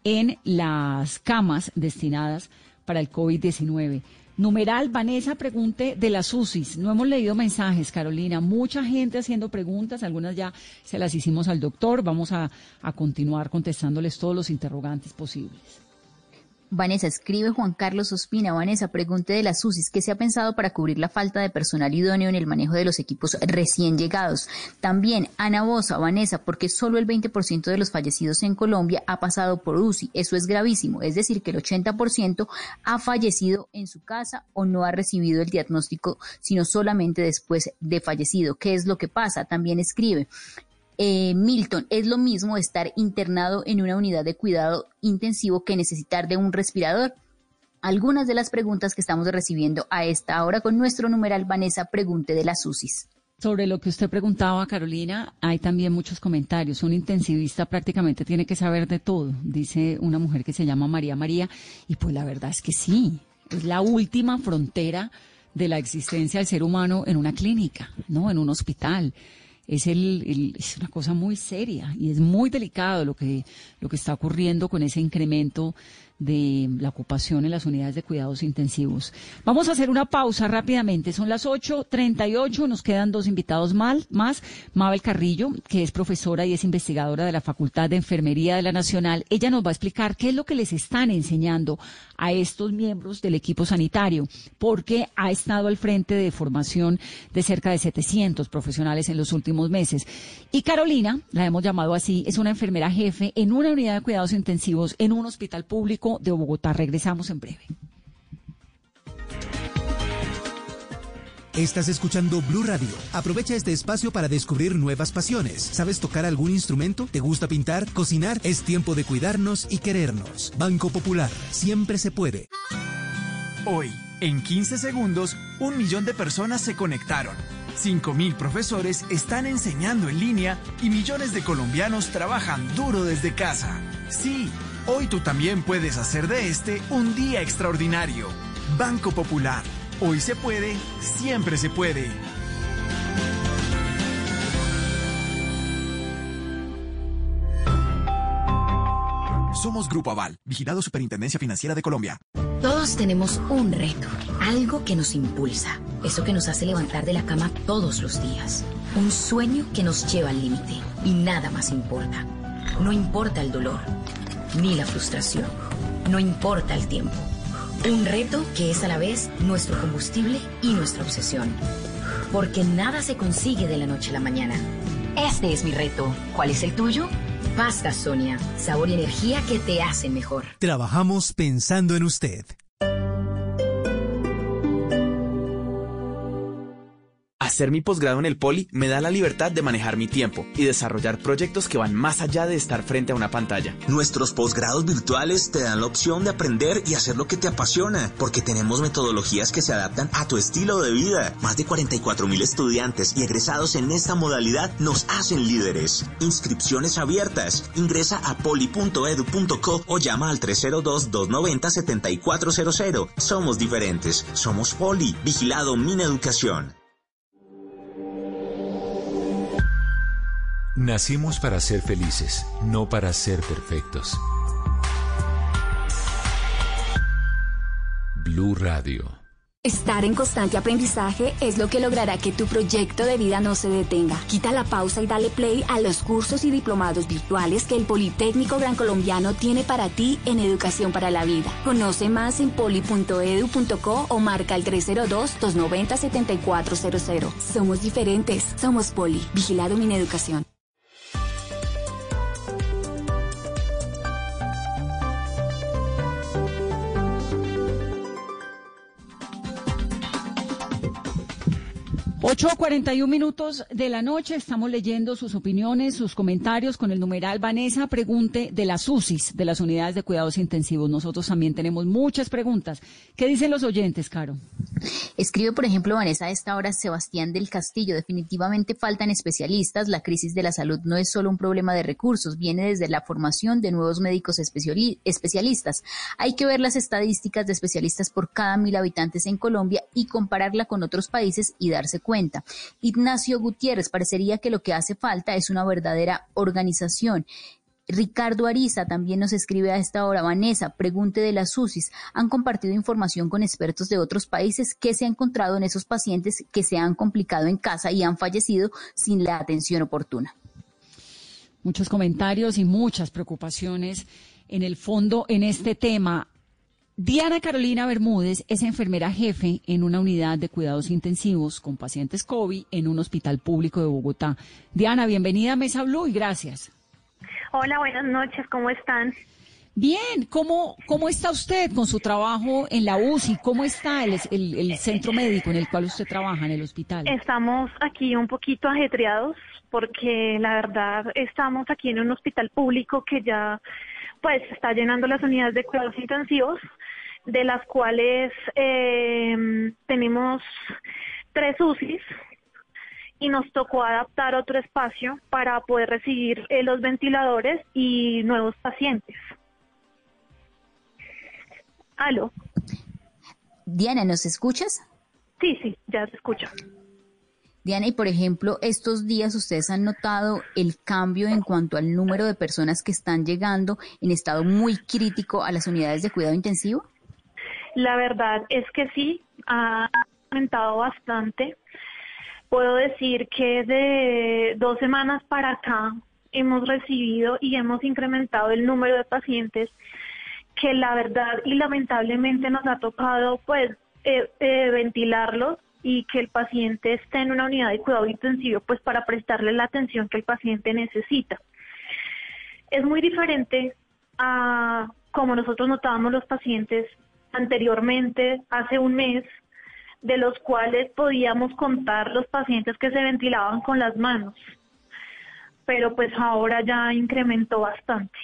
en las camas destinadas para el COVID-19. Numeral, Vanessa, pregunte de las UCIs. No hemos leído mensajes, Carolina. Mucha gente haciendo preguntas, algunas ya se las hicimos al doctor. Vamos a, a continuar contestándoles todos los interrogantes posibles. Vanessa, escribe Juan Carlos Ospina. Vanessa, pregunte de las UCIs, ¿qué se ha pensado para cubrir la falta de personal idóneo en el manejo de los equipos recién llegados? También, Ana Bosa, Vanessa, porque solo el 20% de los fallecidos en Colombia ha pasado por UCI. Eso es gravísimo, es decir, que el 80% ha fallecido en su casa o no ha recibido el diagnóstico, sino solamente después de fallecido. ¿Qué es lo que pasa? También escribe, eh, Milton, es lo mismo estar internado en una unidad de cuidado intensivo que necesitar de un respirador. Algunas de las preguntas que estamos recibiendo a esta hora con nuestro numeral Vanessa Pregunte de las UCIs. Sobre lo que usted preguntaba, Carolina, hay también muchos comentarios. Un intensivista prácticamente tiene que saber de todo, dice una mujer que se llama María María, y pues la verdad es que sí, es la última frontera de la existencia del ser humano en una clínica, ¿no? En un hospital es, el, es una cosa muy seria y es muy delicado lo que, lo que está ocurriendo con ese incremento de la ocupación en las unidades de cuidados intensivos. Vamos a hacer una pausa rápidamente. Son las 8.38, nos quedan dos invitados más. Mabel Carrillo, que es profesora y es investigadora de la Facultad de Enfermería de la Nacional. Ella nos va a explicar qué es lo que les están enseñando a estos miembros del equipo sanitario, porque ha estado al frente de formación de cerca de 700 profesionales en los últimos meses. Y Carolina, la hemos llamado así, es una enfermera jefe en una unidad de cuidados intensivos en un hospital público de Bogotá. Regresamos en breve. Estás escuchando Blue Radio. Aprovecha este espacio para descubrir nuevas pasiones. ¿Sabes tocar algún instrumento? ¿Te gusta pintar? ¿Cocinar? Es tiempo de cuidarnos y querernos. Banco Popular. Siempre se puede. Hoy, en 15 segundos, un millón de personas se conectaron. 5.000 profesores están enseñando en línea y millones de colombianos trabajan duro desde casa. Sí. Hoy tú también puedes hacer de este un día extraordinario. Banco Popular. Hoy se puede, siempre se puede. Somos Grupo Aval, vigilado Superintendencia Financiera de Colombia. Todos tenemos un reto, algo que nos impulsa, eso que nos hace levantar de la cama todos los días, un sueño que nos lleva al límite y nada más importa. No importa el dolor, ni la frustración, no importa el tiempo. Un reto que es a la vez nuestro combustible y nuestra obsesión. Porque nada se consigue de la noche a la mañana. Este es mi reto. ¿Cuál es el tuyo? Pasta Sonia, sabor y energía que te hacen mejor. Trabajamos pensando en usted. Hacer mi posgrado en el Poli me da la libertad de manejar mi tiempo y desarrollar proyectos que van más allá de estar frente a una pantalla. Nuestros posgrados virtuales te dan la opción de aprender y hacer lo que te apasiona, porque tenemos metodologías que se adaptan a tu estilo de vida. Más de 44 mil estudiantes y egresados en esta modalidad nos hacen líderes. Inscripciones abiertas. Ingresa a poli.edu.co o llama al 302-290-7400. Somos diferentes. Somos Poli. Vigilado Min Educación. Nacimos para ser felices, no para ser perfectos. Blue Radio. Estar en constante aprendizaje es lo que logrará que tu proyecto de vida no se detenga. Quita la pausa y dale play a los cursos y diplomados virtuales que el Politécnico Gran Colombiano tiene para ti en Educación para la Vida. Conoce más en poli.edu.co o marca el 302-290-7400. Somos diferentes, somos Poli. Vigilado Mineducación. 8.41 minutos de la noche, estamos leyendo sus opiniones, sus comentarios con el numeral Vanessa Pregunte de las UCIs, de las unidades de cuidados intensivos. Nosotros también tenemos muchas preguntas. ¿Qué dicen los oyentes, Caro? Escribe, por ejemplo, Vanessa a esta hora Sebastián del Castillo. Definitivamente faltan especialistas. La crisis de la salud no es solo un problema de recursos, viene desde la formación de nuevos médicos especialistas. Hay que ver las estadísticas de especialistas por cada mil habitantes en Colombia y compararla con otros países y darse cuenta Ignacio Gutiérrez, parecería que lo que hace falta es una verdadera organización. Ricardo Ariza también nos escribe a esta hora. Vanessa, pregunte de las UCIs. ¿Han compartido información con expertos de otros países? ¿Qué se ha encontrado en esos pacientes que se han complicado en casa y han fallecido sin la atención oportuna? Muchos comentarios y muchas preocupaciones en el fondo en este tema. Diana Carolina Bermúdez es enfermera jefe en una unidad de cuidados intensivos con pacientes COVID en un hospital público de Bogotá. Diana, bienvenida a Mesa Blue y gracias. Hola, buenas noches, ¿cómo están? Bien, ¿cómo, cómo está usted con su trabajo en la UCI? ¿Cómo está el, el, centro médico en el cual usted trabaja, en el hospital? Estamos aquí un poquito ajetreados porque la verdad estamos aquí en un hospital público que ya pues está llenando las unidades de cuidados intensivos de las cuales eh, tenemos tres UCIs y nos tocó adaptar otro espacio para poder recibir eh, los ventiladores y nuevos pacientes. ¿Aló? Diana, ¿nos escuchas? Sí, sí, ya te escucho. Diana, y por ejemplo, estos días ustedes han notado el cambio en cuanto al número de personas que están llegando en estado muy crítico a las unidades de cuidado intensivo? La verdad es que sí, ha aumentado bastante. Puedo decir que de dos semanas para acá hemos recibido y hemos incrementado el número de pacientes que la verdad y lamentablemente nos ha tocado pues eh, eh, ventilarlos y que el paciente esté en una unidad de cuidado intensivo pues para prestarle la atención que el paciente necesita. Es muy diferente a como nosotros notábamos los pacientes anteriormente, hace un mes, de los cuales podíamos contar los pacientes que se ventilaban con las manos. Pero pues ahora ya incrementó bastante.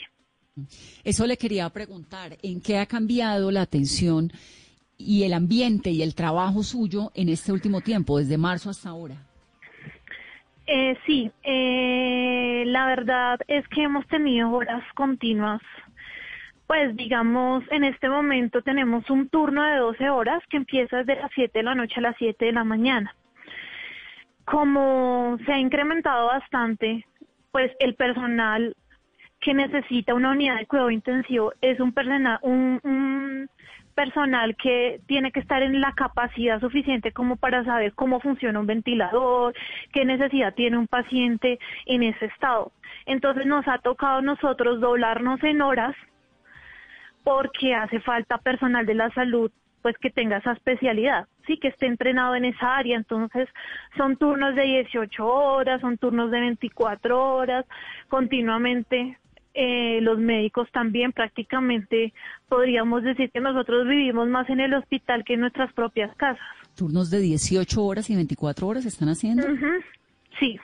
Eso le quería preguntar, ¿en qué ha cambiado la atención y el ambiente y el trabajo suyo en este último tiempo, desde marzo hasta ahora? Eh, sí, eh, la verdad es que hemos tenido horas continuas pues digamos, en este momento tenemos un turno de 12 horas que empieza desde las 7 de la noche a las 7 de la mañana. Como se ha incrementado bastante, pues el personal que necesita una unidad de cuidado intensivo es un, persona, un, un personal que tiene que estar en la capacidad suficiente como para saber cómo funciona un ventilador, qué necesidad tiene un paciente en ese estado. Entonces nos ha tocado nosotros doblarnos en horas porque hace falta personal de la salud pues que tenga esa especialidad, sí, que esté entrenado en esa área. Entonces, son turnos de 18 horas, son turnos de 24 horas, continuamente eh, los médicos también prácticamente podríamos decir que nosotros vivimos más en el hospital que en nuestras propias casas. ¿Turnos de 18 horas y 24 horas están haciendo? Sí.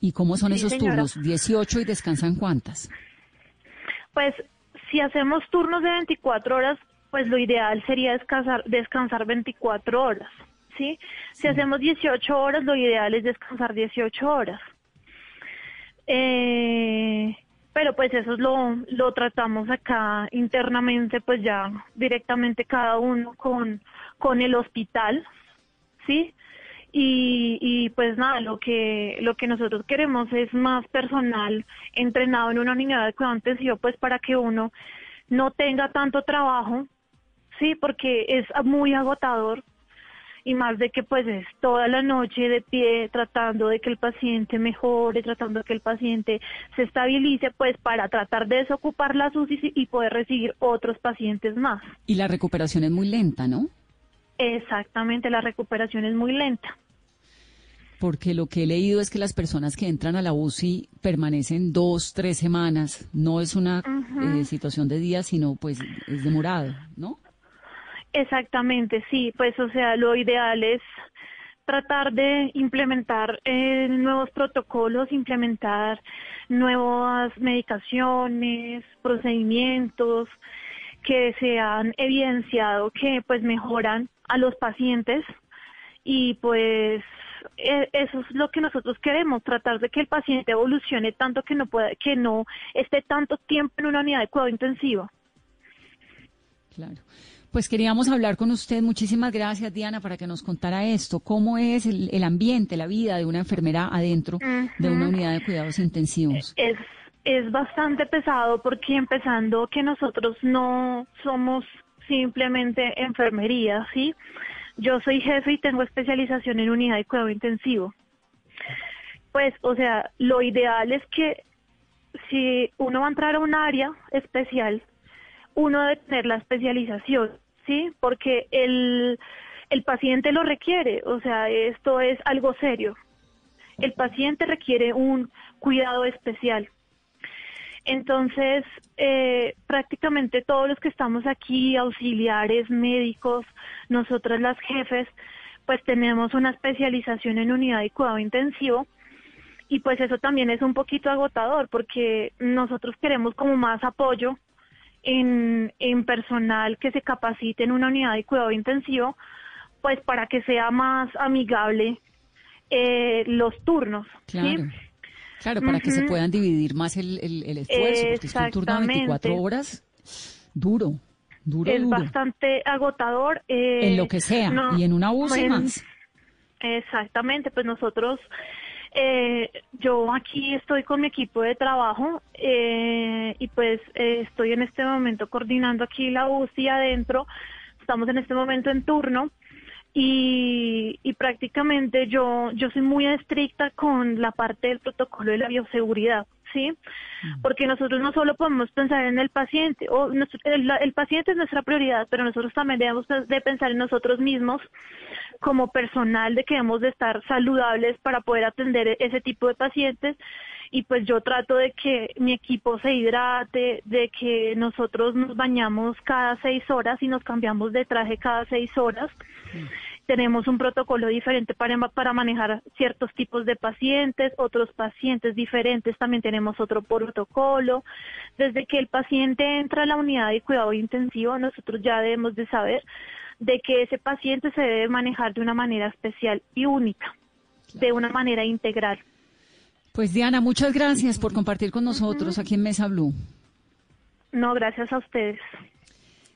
¿Y cómo son esos turnos? ¿18 y descansan cuántas? Pues si hacemos turnos de 24 horas, pues lo ideal sería descansar, descansar 24 horas, ¿sí? Si hacemos 18 horas, lo ideal es descansar 18 horas. Eh, pero pues eso es lo, lo tratamos acá internamente, pues ya directamente cada uno con, con el hospital, ¿sí? Y, y pues nada, lo que, lo que nosotros queremos es más personal entrenado en una unidad de cuidado intensivo, pues para que uno no tenga tanto trabajo, sí, porque es muy agotador y más de que pues es toda la noche de pie tratando de que el paciente mejore, tratando de que el paciente se estabilice, pues para tratar de desocupar la UCI y poder recibir otros pacientes más. Y la recuperación es muy lenta, ¿no? Exactamente, la recuperación es muy lenta. Porque lo que he leído es que las personas que entran a la UCI permanecen dos, tres semanas. No es una eh, situación de días, sino pues es demorado, ¿no? Exactamente, sí, pues o sea, lo ideal es tratar de implementar eh, nuevos protocolos, implementar nuevas medicaciones, procedimientos que se han evidenciado que pues mejoran a los pacientes y pues e, eso es lo que nosotros queremos, tratar de que el paciente evolucione tanto que no pueda, que no esté tanto tiempo en una unidad de cuidado intensivo. Claro. Pues queríamos hablar con usted. Muchísimas gracias, Diana, para que nos contara esto. ¿Cómo es el, ambiente, la vida de una enfermera adentro de una unidad de cuidados intensivos? Es, es bastante pesado porque empezando que nosotros no somos simplemente enfermería, ¿sí? Yo soy jefe y tengo especialización en unidad de cuidado intensivo. Pues, o sea, lo ideal es que si uno va a entrar a un área especial, uno debe tener la especialización. ¿sí? Porque el, el paciente lo requiere, o sea, esto es algo serio. El paciente requiere un cuidado especial. Entonces, eh, prácticamente todos los que estamos aquí, auxiliares, médicos, nosotras las jefes, pues tenemos una especialización en unidad de cuidado intensivo y pues eso también es un poquito agotador porque nosotros queremos como más apoyo en, en personal que se capacite en una unidad de cuidado intensivo, pues para que sea más amigable eh, los turnos. Claro, para que se puedan dividir más el, el, esfuerzo, porque es un turno de 24 horas duro, duro, Es bastante agotador. Eh, en lo que sea, y en una UCI más. Exactamente, pues nosotros eh, yo aquí estoy con mi equipo de trabajo eh, y pues eh, estoy en este momento coordinando aquí la UCI adentro. Estamos en este momento en turno y, y prácticamente yo, yo soy muy estricta con la parte del protocolo de la bioseguridad. ¿sí? Mm. Porque nosotros no solo podemos pensar en el paciente, o el, paciente es nuestra prioridad, pero nosotros también debemos de pensar en nosotros mismos como personal de que debemos de estar saludables para poder atender ese tipo de pacientes y pues yo trato de que mi equipo se hidrate, de que nosotros nos bañamos cada seis horas y nos cambiamos de traje cada seis horas. Tenemos un protocolo diferente para, para manejar ciertos tipos de pacientes, otros pacientes diferentes también tenemos otro protocolo. Desde que el paciente entra a la unidad de cuidado intensivo, nosotros ya debemos de saber de que ese paciente se debe manejar de una manera especial y única, de una manera integral. Pues Diana, muchas gracias por compartir con nosotros aquí en Mesa Blue. No, gracias a ustedes.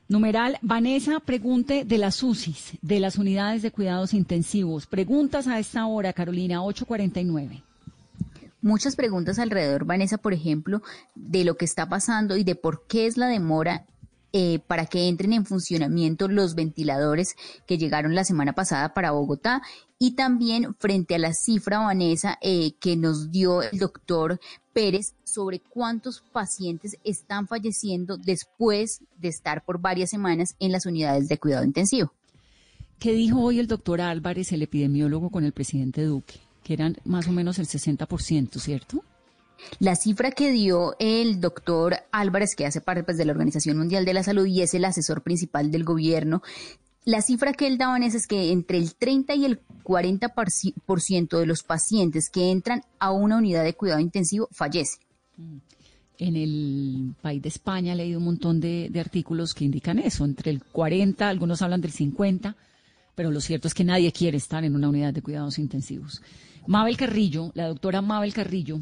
Numeral, Vanessa, pregunte de las UCIs, de las unidades de cuidados intensivos. Preguntas a esta hora, Carolina, 849. muchas preguntas alrededor, Vanessa, por ejemplo, de lo que está pasando y de por qué es la demora eh, para que entren en funcionamiento los ventiladores que llegaron la semana pasada para Bogotá y también frente a la cifra, Vanessa, eh, que nos dio el doctor Pérez sobre cuántos pacientes están falleciendo después de estar por varias semanas en las unidades de cuidado intensivo. ¿Qué dijo hoy el doctor Álvarez, el epidemiólogo, con el presidente Duque? Que eran más o menos el 60%, ¿cierto? La cifra que dio el doctor Álvarez, que hace parte pues, de la Organización Mundial de la Salud y es el asesor principal del gobierno, la cifra que él daba es que entre el 30 y el 40% de los pacientes que entran a una unidad de cuidado intensivo fallecen. Mm. En el país de España he leído un montón de, de, artículos que indican eso, entre el 40, algunos hablan del 50, pero lo cierto es que nadie quiere estar en una unidad de cuidados intensivos. Mabel Carrillo, la doctora Mabel Carrillo,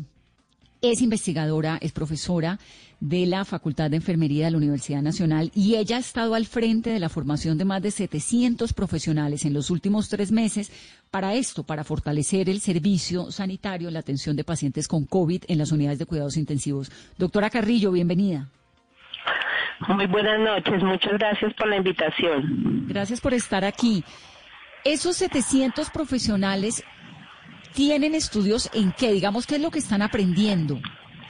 es investigadora, es profesora de la Facultad de Enfermería de la Universidad Nacional y ella ha estado al frente de la formación de más de 700 profesionales en los últimos tres meses para esto, para fortalecer el servicio sanitario, la atención de pacientes con COVID en las unidades de cuidados intensivos. Doctora Carrillo, bienvenida. Muy buenas noches, muchas gracias por la invitación. Gracias por estar aquí. Esos 700 profesionales tienen estudios en qué, digamos, qué es lo que están aprendiendo,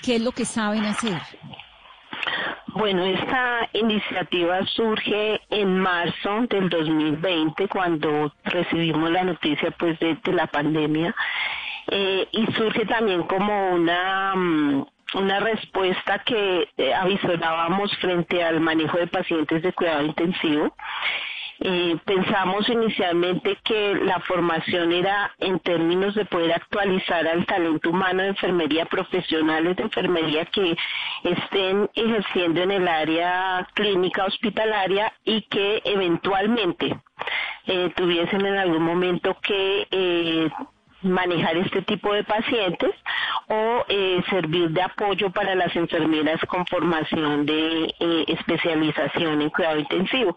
qué es lo que saben hacer. Bueno, esta iniciativa surge en marzo del 2020 cuando recibimos la noticia pues de, la pandemia eh, y surge también como una mm, una respuesta que eh, avisorábamos frente al manejo de pacientes de cuidado intensivo eh, pensamos inicialmente que la formación era en términos de poder actualizar al talento humano de enfermería, profesionales de enfermería que estén ejerciendo en el área clínica hospitalaria y que eventualmente eh, tuviesen en algún momento que eh, manejar este tipo de pacientes o eh, servir de apoyo para las enfermeras con formación de eh, especialización en cuidado intensivo.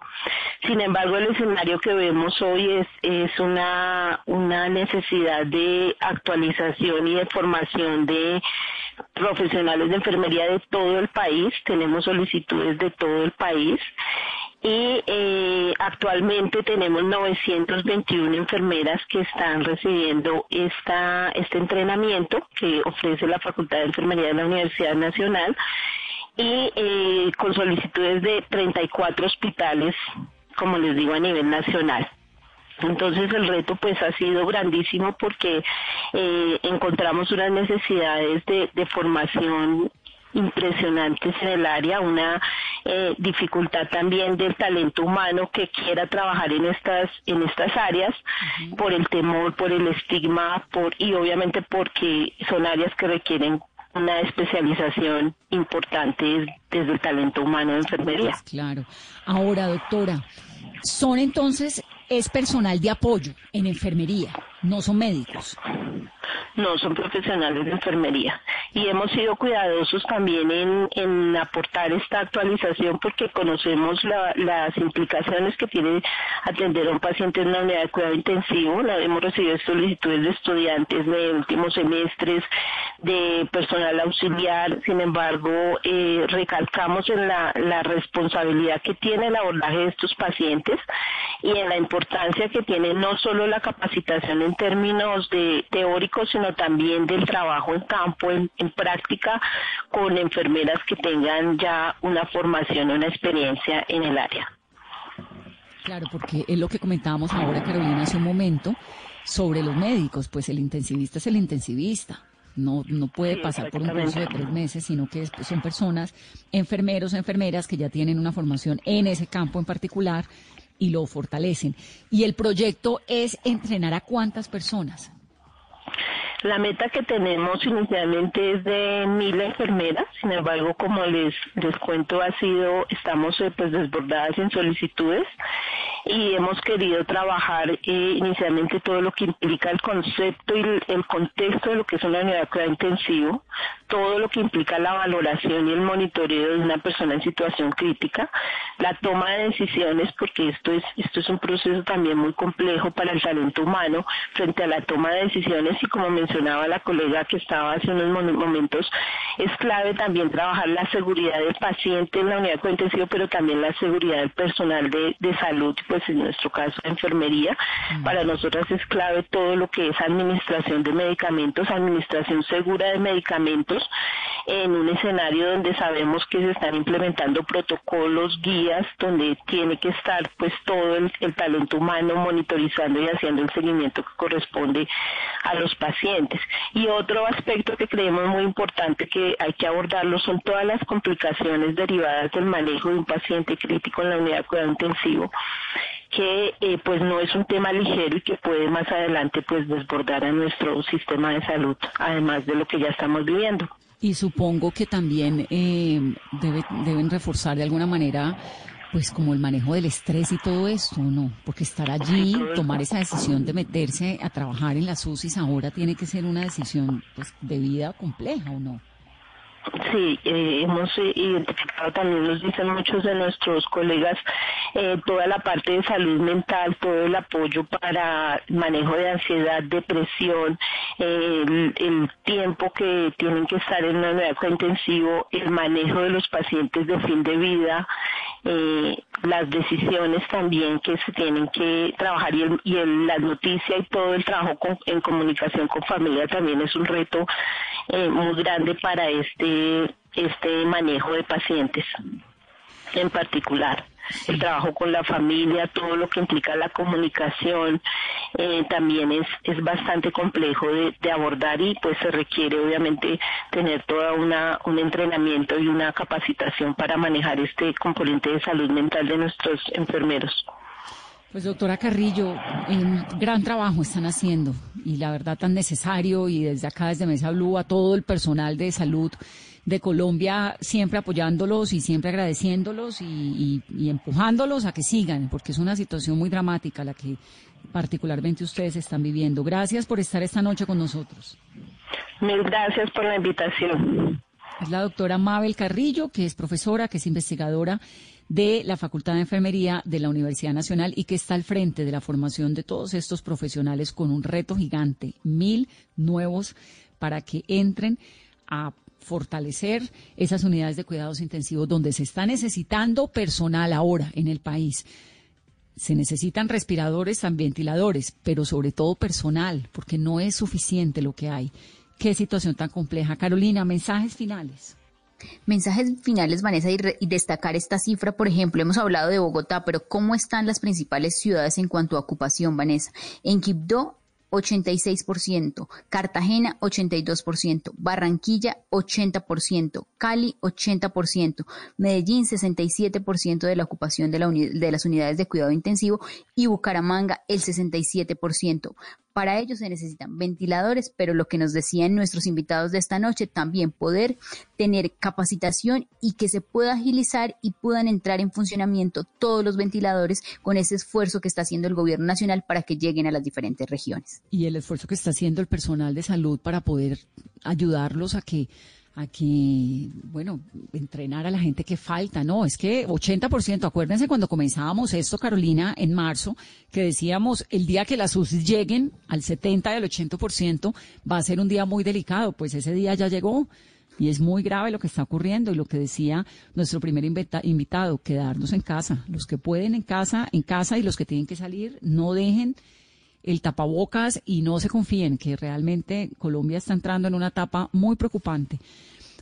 Sin embargo, el escenario que vemos hoy es, es una, una necesidad de actualización y de formación de profesionales de enfermería de todo el país. Tenemos solicitudes de todo el país y eh, actualmente tenemos 921 enfermeras que están recibiendo esta, este entrenamiento que ofrece la Facultad de Enfermería de la Universidad Nacional y eh, con solicitudes de 34 hospitales, como les digo, a nivel nacional. Entonces el reto pues ha sido grandísimo porque eh, encontramos unas necesidades de, de formación impresionantes en el área, una eh, dificultad también del talento humano que quiera trabajar en estas en estas áreas por el temor, por el estigma, por y obviamente porque son áreas que requieren una especialización importante desde el talento humano de enfermería. Claro. Ahora, doctora, son entonces es personal de apoyo en enfermería, no son médicos no son profesionales de enfermería. Y hemos sido cuidadosos también en, en aportar esta actualización porque conocemos las implicaciones que tiene atender a un paciente en una unidad de cuidado intensivo. Hemos recibido solicitudes de estudiantes de últimos semestres, de personal auxiliar. Sin embargo, eh, recalcamos en la, la responsabilidad que tiene el abordaje de estos pacientes y en la importancia que tiene no solo la capacitación en términos de teóricos, sino también del trabajo en campo, en, práctica, con enfermeras que tengan ya una formación, una experiencia en el área. Claro, porque es lo que comentábamos ahora, Carolina, hace un momento, sobre los médicos, pues el intensivista es el intensivista. No, no puede pasar por un curso de tres meses, sino que son personas, enfermeros, enfermeras que ya tienen una formación en ese campo en particular y lo fortalecen. Y el proyecto es entrenar a cuántas personas. La meta que tenemos inicialmente es de mil enfermeras, sin embargo, como les, les cuento, ha sido, estamos eh, pues desbordadas en solicitudes. y hemos querido trabajar eh, inicialmente todo lo que implica el concepto y el, contexto de lo que es una unidad de intensivo, todo lo que implica la valoración y el monitoreo de una persona en situación crítica, la toma de decisiones, porque esto es, esto es un proceso también muy complejo para el talento humano frente a la toma de decisiones y como mencionaba la colega que estaba hace unos momentos, es clave también trabajar la seguridad del paciente en la unidad de intensivo, pero también la seguridad del personal de, de salud, pues en nuestro caso enfermería. Mm. Para nosotras es clave todo lo que es administración de medicamentos, administración segura de medicamentos en un escenario donde sabemos que se están implementando protocolos, guías, donde tiene que estar pues todo el, talento humano monitorizando y haciendo el seguimiento que corresponde a los pacientes. Y otro aspecto que creemos muy importante que hay que abordarlo son todas las complicaciones derivadas del manejo de un paciente crítico en la unidad de cuidado intensivo que eh, pues no es un tema ligero y que puede más adelante pues desbordar a nuestro sistema de salud, además de lo que ya estamos viviendo. Y supongo que también eh, deben reforzar de alguna manera pues como el manejo del estrés y todo esto, ¿no? Porque estar allí, tomar esa decisión de meterse a trabajar en las UCIs ahora tiene que ser una decisión pues de vida compleja, ¿o no? Sí, eh, hemos eh, identificado también, nos dicen muchos de nuestros colegas, eh, toda la parte de salud mental, todo el apoyo para manejo de ansiedad, depresión, el, tiempo que tienen que estar en una unidad intensivo, el manejo de los pacientes de fin de vida, las decisiones también que se tienen que trabajar y, el, y la noticia y todo el trabajo en comunicación con familia también es un reto muy grande para este este, manejo de pacientes en particular. El trabajo con la familia, todo lo que implica la comunicación, eh, también es, es bastante complejo de, de, abordar y pues se requiere obviamente tener toda una un entrenamiento y una capacitación para manejar este componente de salud mental de nuestros enfermeros. Pues doctora Carrillo, un gran trabajo están haciendo y la verdad tan necesario y desde acá, desde Mesa Blue, a todo el personal de salud de Colombia, siempre apoyándolos y siempre agradeciéndolos y, empujándolos a que sigan, porque es una situación muy dramática la que particularmente ustedes están viviendo. Gracias por estar esta noche con nosotros. Mil gracias por la invitación. Es la doctora Mabel Carrillo, que es profesora, que es investigadora de la Facultad de Enfermería de la Universidad Nacional y que está al frente de la formación de todos estos profesionales con un reto gigante, mil nuevos para que entren a fortalecer esas unidades de cuidados intensivos donde se está necesitando personal ahora en el país. Se necesitan respiradores, ventiladores, pero sobre todo personal, porque no es suficiente lo que hay. Qué situación tan compleja. Carolina, mensajes finales. Mensajes finales, Vanessa, y, y, destacar esta cifra, por ejemplo, hemos hablado de Bogotá, pero ¿cómo están las principales ciudades en cuanto a ocupación, Vanessa? En Quibdó 86%, Cartagena 82%, Barranquilla 80%, Cali 80%, Medellín 67% de la ocupación de, la de las unidades de cuidado intensivo y Bucaramanga el 67%. Para ello se necesitan ventiladores, pero lo que nos decían nuestros invitados de esta noche, también poder tener capacitación y que se pueda agilizar y puedan entrar en funcionamiento todos los ventiladores con ese esfuerzo que está haciendo el gobierno nacional para que lleguen a las diferentes regiones. Y el esfuerzo que está haciendo el personal de salud para poder ayudarlos a que a que, bueno, entrenar a la gente que falta. No, es que 80%, acuérdense cuando comenzábamos esto, Carolina, en marzo, que decíamos el día que las UCI lleguen al 70 y al 80% va a ser un día muy delicado. Pues ese día ya llegó. Y es muy grave lo que está ocurriendo y lo que decía nuestro primer invitado, quedarnos en casa. Los que pueden en casa, en casa y los que tienen que salir, no dejen el tapabocas y no se confíen que realmente Colombia está entrando en una etapa muy preocupante.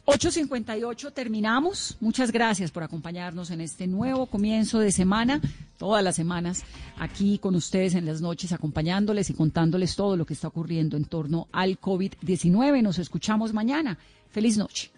8.58 terminamos. Muchas gracias por acompañarnos en este nuevo comienzo de semana, todas las semanas, aquí con ustedes en las noches, acompañándoles y contándoles todo lo que está ocurriendo en torno al COVID-19. Nos escuchamos mañana. Feliz noche.